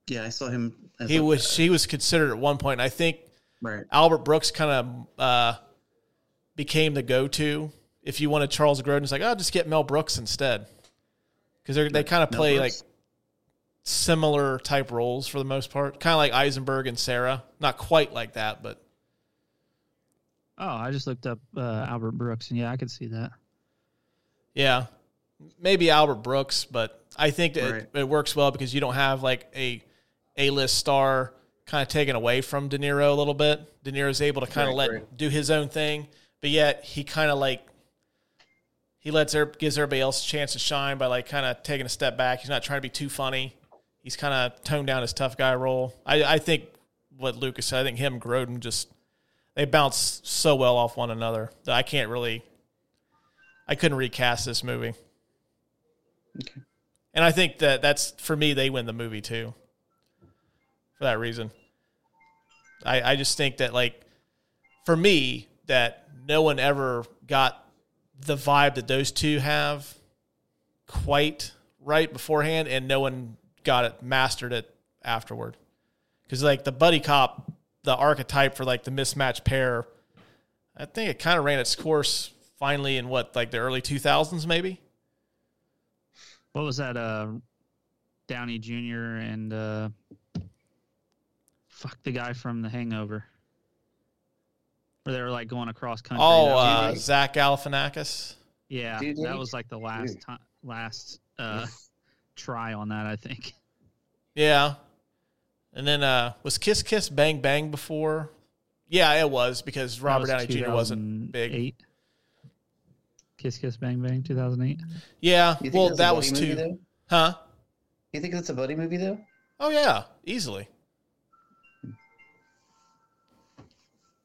Yeah, I saw him. As He was uh, he was considered at one point. And I think Right. Albert Brooks kind of uh, became the go to if you wanted Charles Grodin. It's like oh, just get Mel Brooks instead because they they kind of Mel play Brooks? like similar type roles for the most part, kind of like Eisenberg and Cera. Not quite like that, but Oh, I just looked up uh, Albert Brooks, and yeah, I could see that. Yeah, maybe Albert Brooks, but I think that Right. it, it works well because you don't have like a a list star kind of taken away from De Niro a little bit. De Niro's able to kind of Right, let right. do his own thing, but yet he kind of like he lets er, gives everybody else a chance to shine by like kind of taking a step back. He's not trying to be too funny. He's kind of toned down his tough guy role. I, I think what Lucas said. I think him and Grodin just they bounce so well off one another that I can't really. I couldn't recast this movie. And I think that that's for me. They win the movie too. For that reason, I I just think that like for me that no one ever got the vibe that those two have quite right beforehand, and no one got it mastered it afterward. Because like the buddy cop, the archetype for like the mismatched pair, I think it kind of ran its course finally in what like the early two thousands maybe. What was that? Uh, Downey Jr. and uh, fuck the guy from The Hangover, where they were like going across country. Oh, That was- uh, Zach Galifianakis. yeah, Dude, that was like the last Dude. time, last uh, [LAUGHS] try on that. I think. Yeah. And then uh was Kiss Kiss Bang Bang before? Yeah, it was because Robert That Downey was Jr. wasn't big. 2008. Kiss Kiss Bang Bang, two thousand eight. Yeah. Well, that buddy was movie, too. though? Huh? You think that's a buddy movie though? Oh yeah, easily.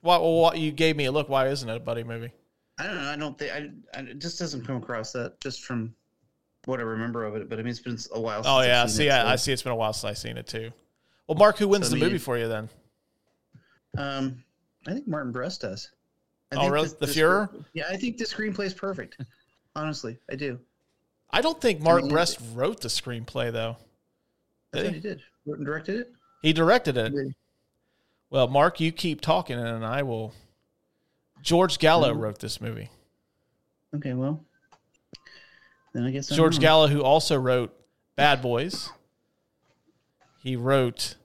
Well, what you gave me a look? Why isn't it a buddy movie? I don't know. I don't think I, I. It just doesn't come across that just from what I remember of it. But I mean, it's been a while. Oh yeah, I've seen see, it, I, I so, see. It's been a while since I've seen it too. Well, Mark, who wins So, I the mean, movie for you then? Um, I think Martin Brest does. I Oh, think really? The Fuhrer? Yeah, I think the screenplay is perfect. Honestly, I do. I don't think Mark mean, Brest wrote the screenplay though. I Did he? he did. Wrote and directed it. He directed it. Well, Mark, you keep talking, and I will. George Gallo wrote this movie. Okay, well, then I guess I'm George. Gallo, who also wrote Bad Boys. He wrote,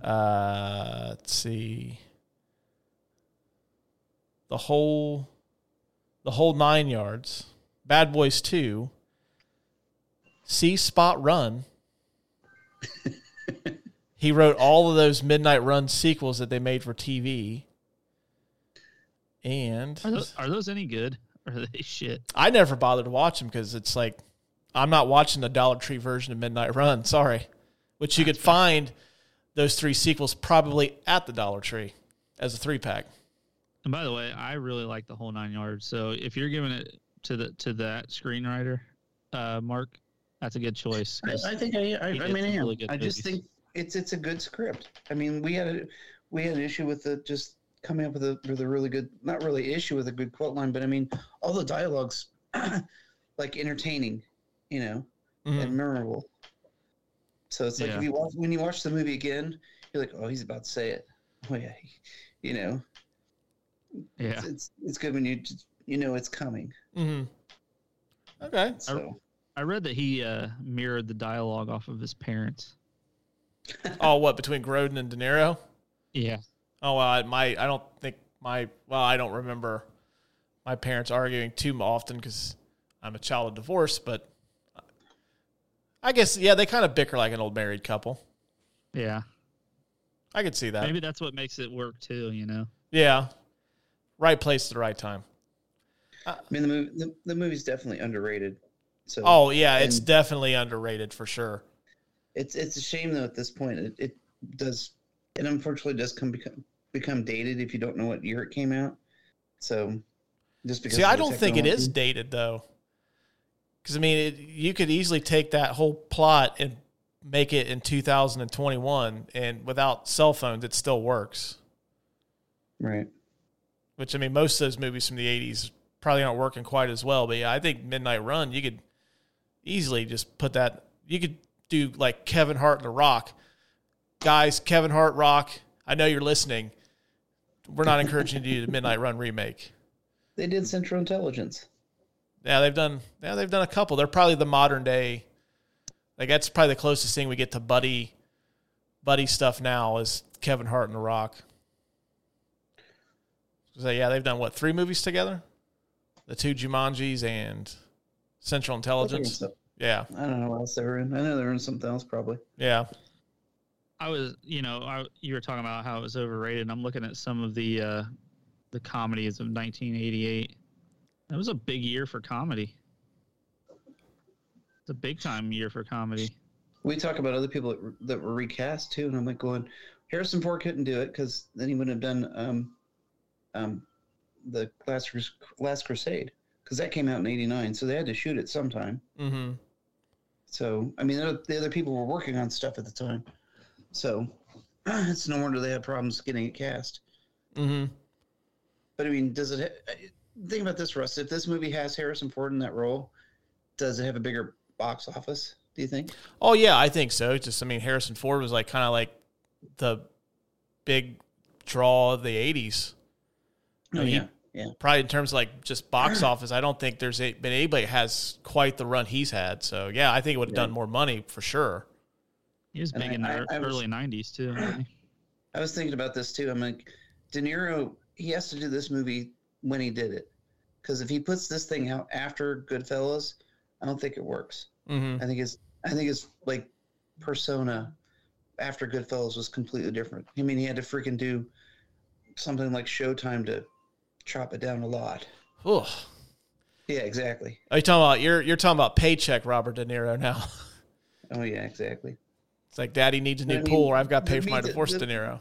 uh, let's see, the whole, the whole nine yards. Bad Boys Two. See Spot Run. [LAUGHS] he wrote all of those Midnight Run sequels that they made for TV. And Are those, are those any good? Or are they shit? I never bothered to watch them because it's like I'm not watching the Dollar Tree version of Midnight Run. [LAUGHS] Sorry, which you could find those three sequels probably at the Dollar Tree as a three pack. And by the way, I really like the whole nine yards. So if you're giving it to the to that screenwriter, uh, Mark, that's a good choice. I, I think I, I, I mean, I am. really I just movies. think it's it's a good script. I mean, we had a we had an issue with the just coming up with a with a really good, not really issue with a good quote line, but I mean, all the dialogues [CLEARS THROAT] like entertaining, you know, Mhm. and memorable. So it's like Yeah. if you watch when you watch the movie again, you're like, oh, he's about to say it. [LAUGHS] Oh yeah, you know, yeah, it's it's, it's good when you you know it's coming. Mm-hmm. Okay. So I read that he uh, mirrored the dialogue off of his parents. Oh, what between Grodin and De Niro? Yeah, Oh well, I, my I don't think my well I don't remember my parents arguing too often because I'm a child of divorce, but I guess yeah they kind of bicker like an old married couple. yeah. I could see that. Maybe that's what makes it work too. You know. Yeah, right place at the right time. I mean, the movie the, the movie's definitely underrated. So Oh yeah, it's definitely underrated for sure. It's it's a shame though at this point it, it does it unfortunately does come become become dated if you don't know what year it came out. So just because See, I don't think it is dated though, because I mean, it, you could easily take that whole plot and make it in 2021, and without cell phones, it still works. Right. Which I mean, most of those movies from the 80s probably aren't working quite as well. But yeah, I think Midnight Run, you could easily just put that. You could do like Kevin Hart and The Rock, guys. Kevin Hart, Rock. I know you're listening. We're not encouraging you to do the Midnight Run remake. They did Central Intelligence. Yeah, they've done. Yeah, they've done a couple. They're probably the modern day. Like that's probably the closest thing we get to buddy, buddy stuff now is Kevin Hart and The Rock. So yeah, they've done what three movies together? The two Jumanjis and Central Intelligence. stuff. Yeah, I don't know what else they were in. I know they were in something else probably. yeah. I was, you know, I, you were talking about how it was overrated. And I'm looking at some of the uh, the comedies of 1988. That was a big year for comedy. It's a big time year for comedy. We talk about other people that were, that were recast too, and I'm like going, Harrison Ford couldn't do it because then he wouldn't have done um, um, the Last Crus- Last Crusade because that came out in '89, so they had to shoot it sometime. Mm-hmm. So I mean, the other- people were working on stuff at the time, so [CLEARS THROAT] it's no wonder they had problems getting it cast. Mm-hmm. But I mean, does it? Ha- think about this, Russ. If this movie has Harrison Ford in that role, does it have a bigger box office? Do you think? Oh yeah, I think so. Just I mean, Harrison Ford was like kind of like the big draw of the '80s. I Oh mean, he- yeah, yeah. probably in terms of like just box [CLEARS THROAT] office, I don't think there's a, been anybody has quite the run he's had. So yeah, I think it would have done more money for sure. He was And big I- in the I- ear- I was- early 90s too. wasn't? I was thinking about this too. I'm like, De Niro, he has to do this movie when he did it. Because if he puts this thing out after Goodfellas, I don't think it works. Mm-hmm. I think it's I think it's like persona after Goodfellas was completely different. I mean, he had to freaking do something like Showtime to chop it down a lot. Oh. Yeah, exactly. Are you talking about you're you're talking about paycheck Robert De Niro now? Oh yeah, exactly. It's like Daddy needs a new I mean, pool, or I've got to pay for my meat- divorce, the- De Niro.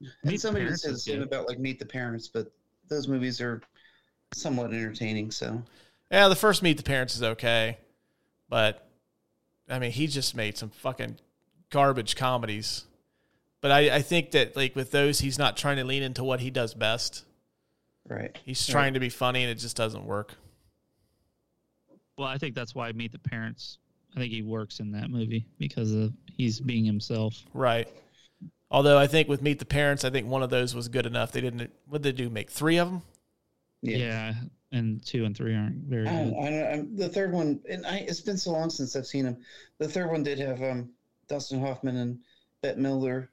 And Meet somebody the Parents said the same good. about like Meet the Parents, but those movies are somewhat entertaining. So Yeah, the first Meet the Parents is okay, but I mean, he just made some fucking garbage comedies. But I, I think that like with those, he's not trying to lean into what he does best. Right, He's Right. trying to be funny, and it just doesn't work. Well, I think that's why I Meet the Parents. I think he works in that movie because of he's being himself. Right. Although I think with Meet the Parents, I think one of those was good enough. They didn't. What did they do? Make three of them? Yeah, and two and three aren't very I good. don't, I don't, I'm, the third one, and I, it's been so long since I've seen them. The third one did have um, Dustin Hoffman and Bette Midler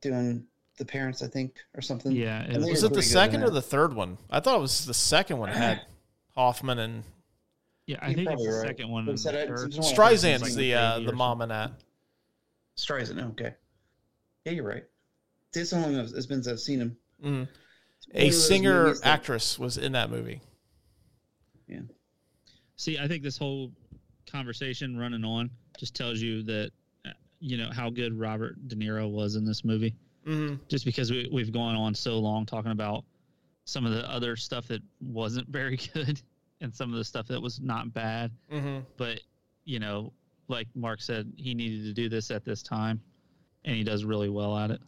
doing the parents, I think, or something. Yeah, it And they Was it the pretty good in second or the third one? I thought it was the second one had [CLEARS THROAT] Hoffman and Yeah, I You're think it's probably the right. second one. But said the I- it's the Streisand's ones, the uh, the mom in that. Streisand? Okay, yeah, you're right. This so long it's been since I've seen him. One A singer movies that- actress was in that movie. Yeah, See, I think this whole conversation running on just tells you that uh, you know how good Robert De Niro was in this movie. Mm-hmm. Just because we, we've gone on so long talking about some of the other stuff that wasn't [LAUGHS] very good and some of the stuff that was not bad, Mm-hmm. but you know, like Mark said, he needed to do this at this time, and he does really well at it.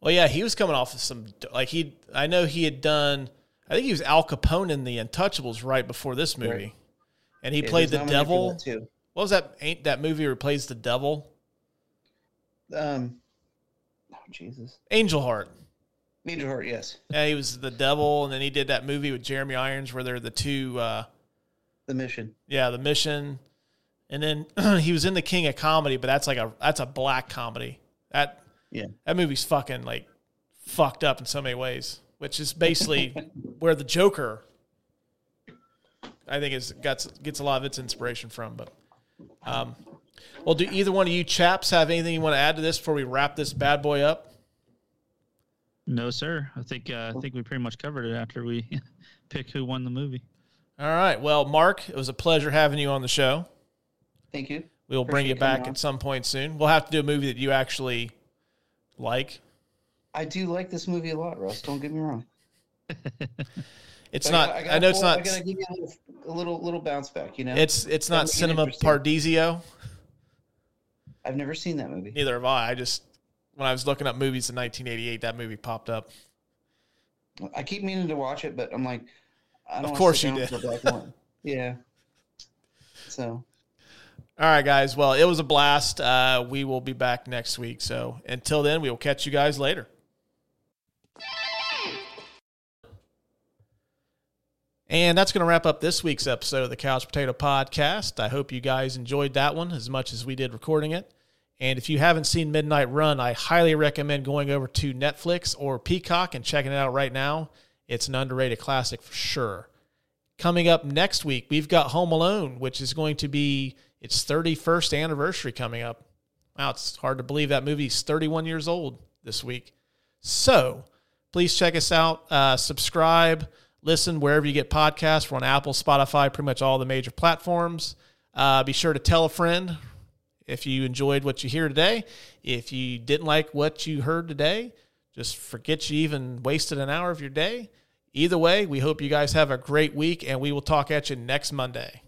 Well, yeah, he was coming off of some like he. I know he had done. I think he was Al Capone in The Untouchables right before this movie, Right. and he Yeah, played the devil. too. What was that? Ain't that movie where he plays the devil? Um, Jesus, Angel Heart. Angel Heart, yes, Yeah, he was the devil, and then he did that movie with Jeremy Irons where they're the two. Uh, The Mission. yeah, the mission, and then [CLEARS THROAT] he was in the King of Comedy, but that's like a that's a black comedy. That Yeah, that movie's fucking like fucked up in so many ways, which is basically [LAUGHS] where the Joker, I think, is gets gets a lot of its inspiration from. But, um, well, do either one of you chaps have anything you want to add to this before we wrap this bad boy up? No, sir. I think uh, I think we pretty much covered it after we [LAUGHS] pick who won the movie. All right. Well, Mark, it was a pleasure having you on the show. thank you. We will bring you back on. at some point soon. We'll have to do a movie that you actually like. I do like this movie a lot, Russ. Don't get me wrong. [LAUGHS] It's But not. I, I, gotta know it's pull- I not. gotta give you a little, a little, little bounce back. You know, It's it's not Gotta make it cinema interesting. I've never seen that movie. Neither have I. I just when I was looking up movies in 1988, that movie popped up. I keep meaning to watch it, but I'm like, I don't. Of course you did. for the black one. Yeah. So All right, guys. Well, it was a blast. Uh, we will be back next week. So until then, we will catch you guys later. And that's going to wrap up this week's episode of the Couch Brotato Podcast. I hope you guys enjoyed that one as much as we did recording it. And if you haven't seen Midnight Run, I highly recommend going over to Netflix or Peacock and checking it out right now. It's an underrated classic for sure. Coming up next week, we've got Home Alone, which is going to be its 31st anniversary coming up. Wow, it's hard to believe that movie's 31 years old this week. So please check us out, uh, subscribe, listen wherever you get podcasts. We're on Apple, Spotify, pretty much all the major platforms. Uh, be sure to tell a friend if you enjoyed what you hear today. If you didn't like what you heard today, just forget you even wasted an hour of your day. Either way, we hope you guys have a great week and we will talk at you next Monday.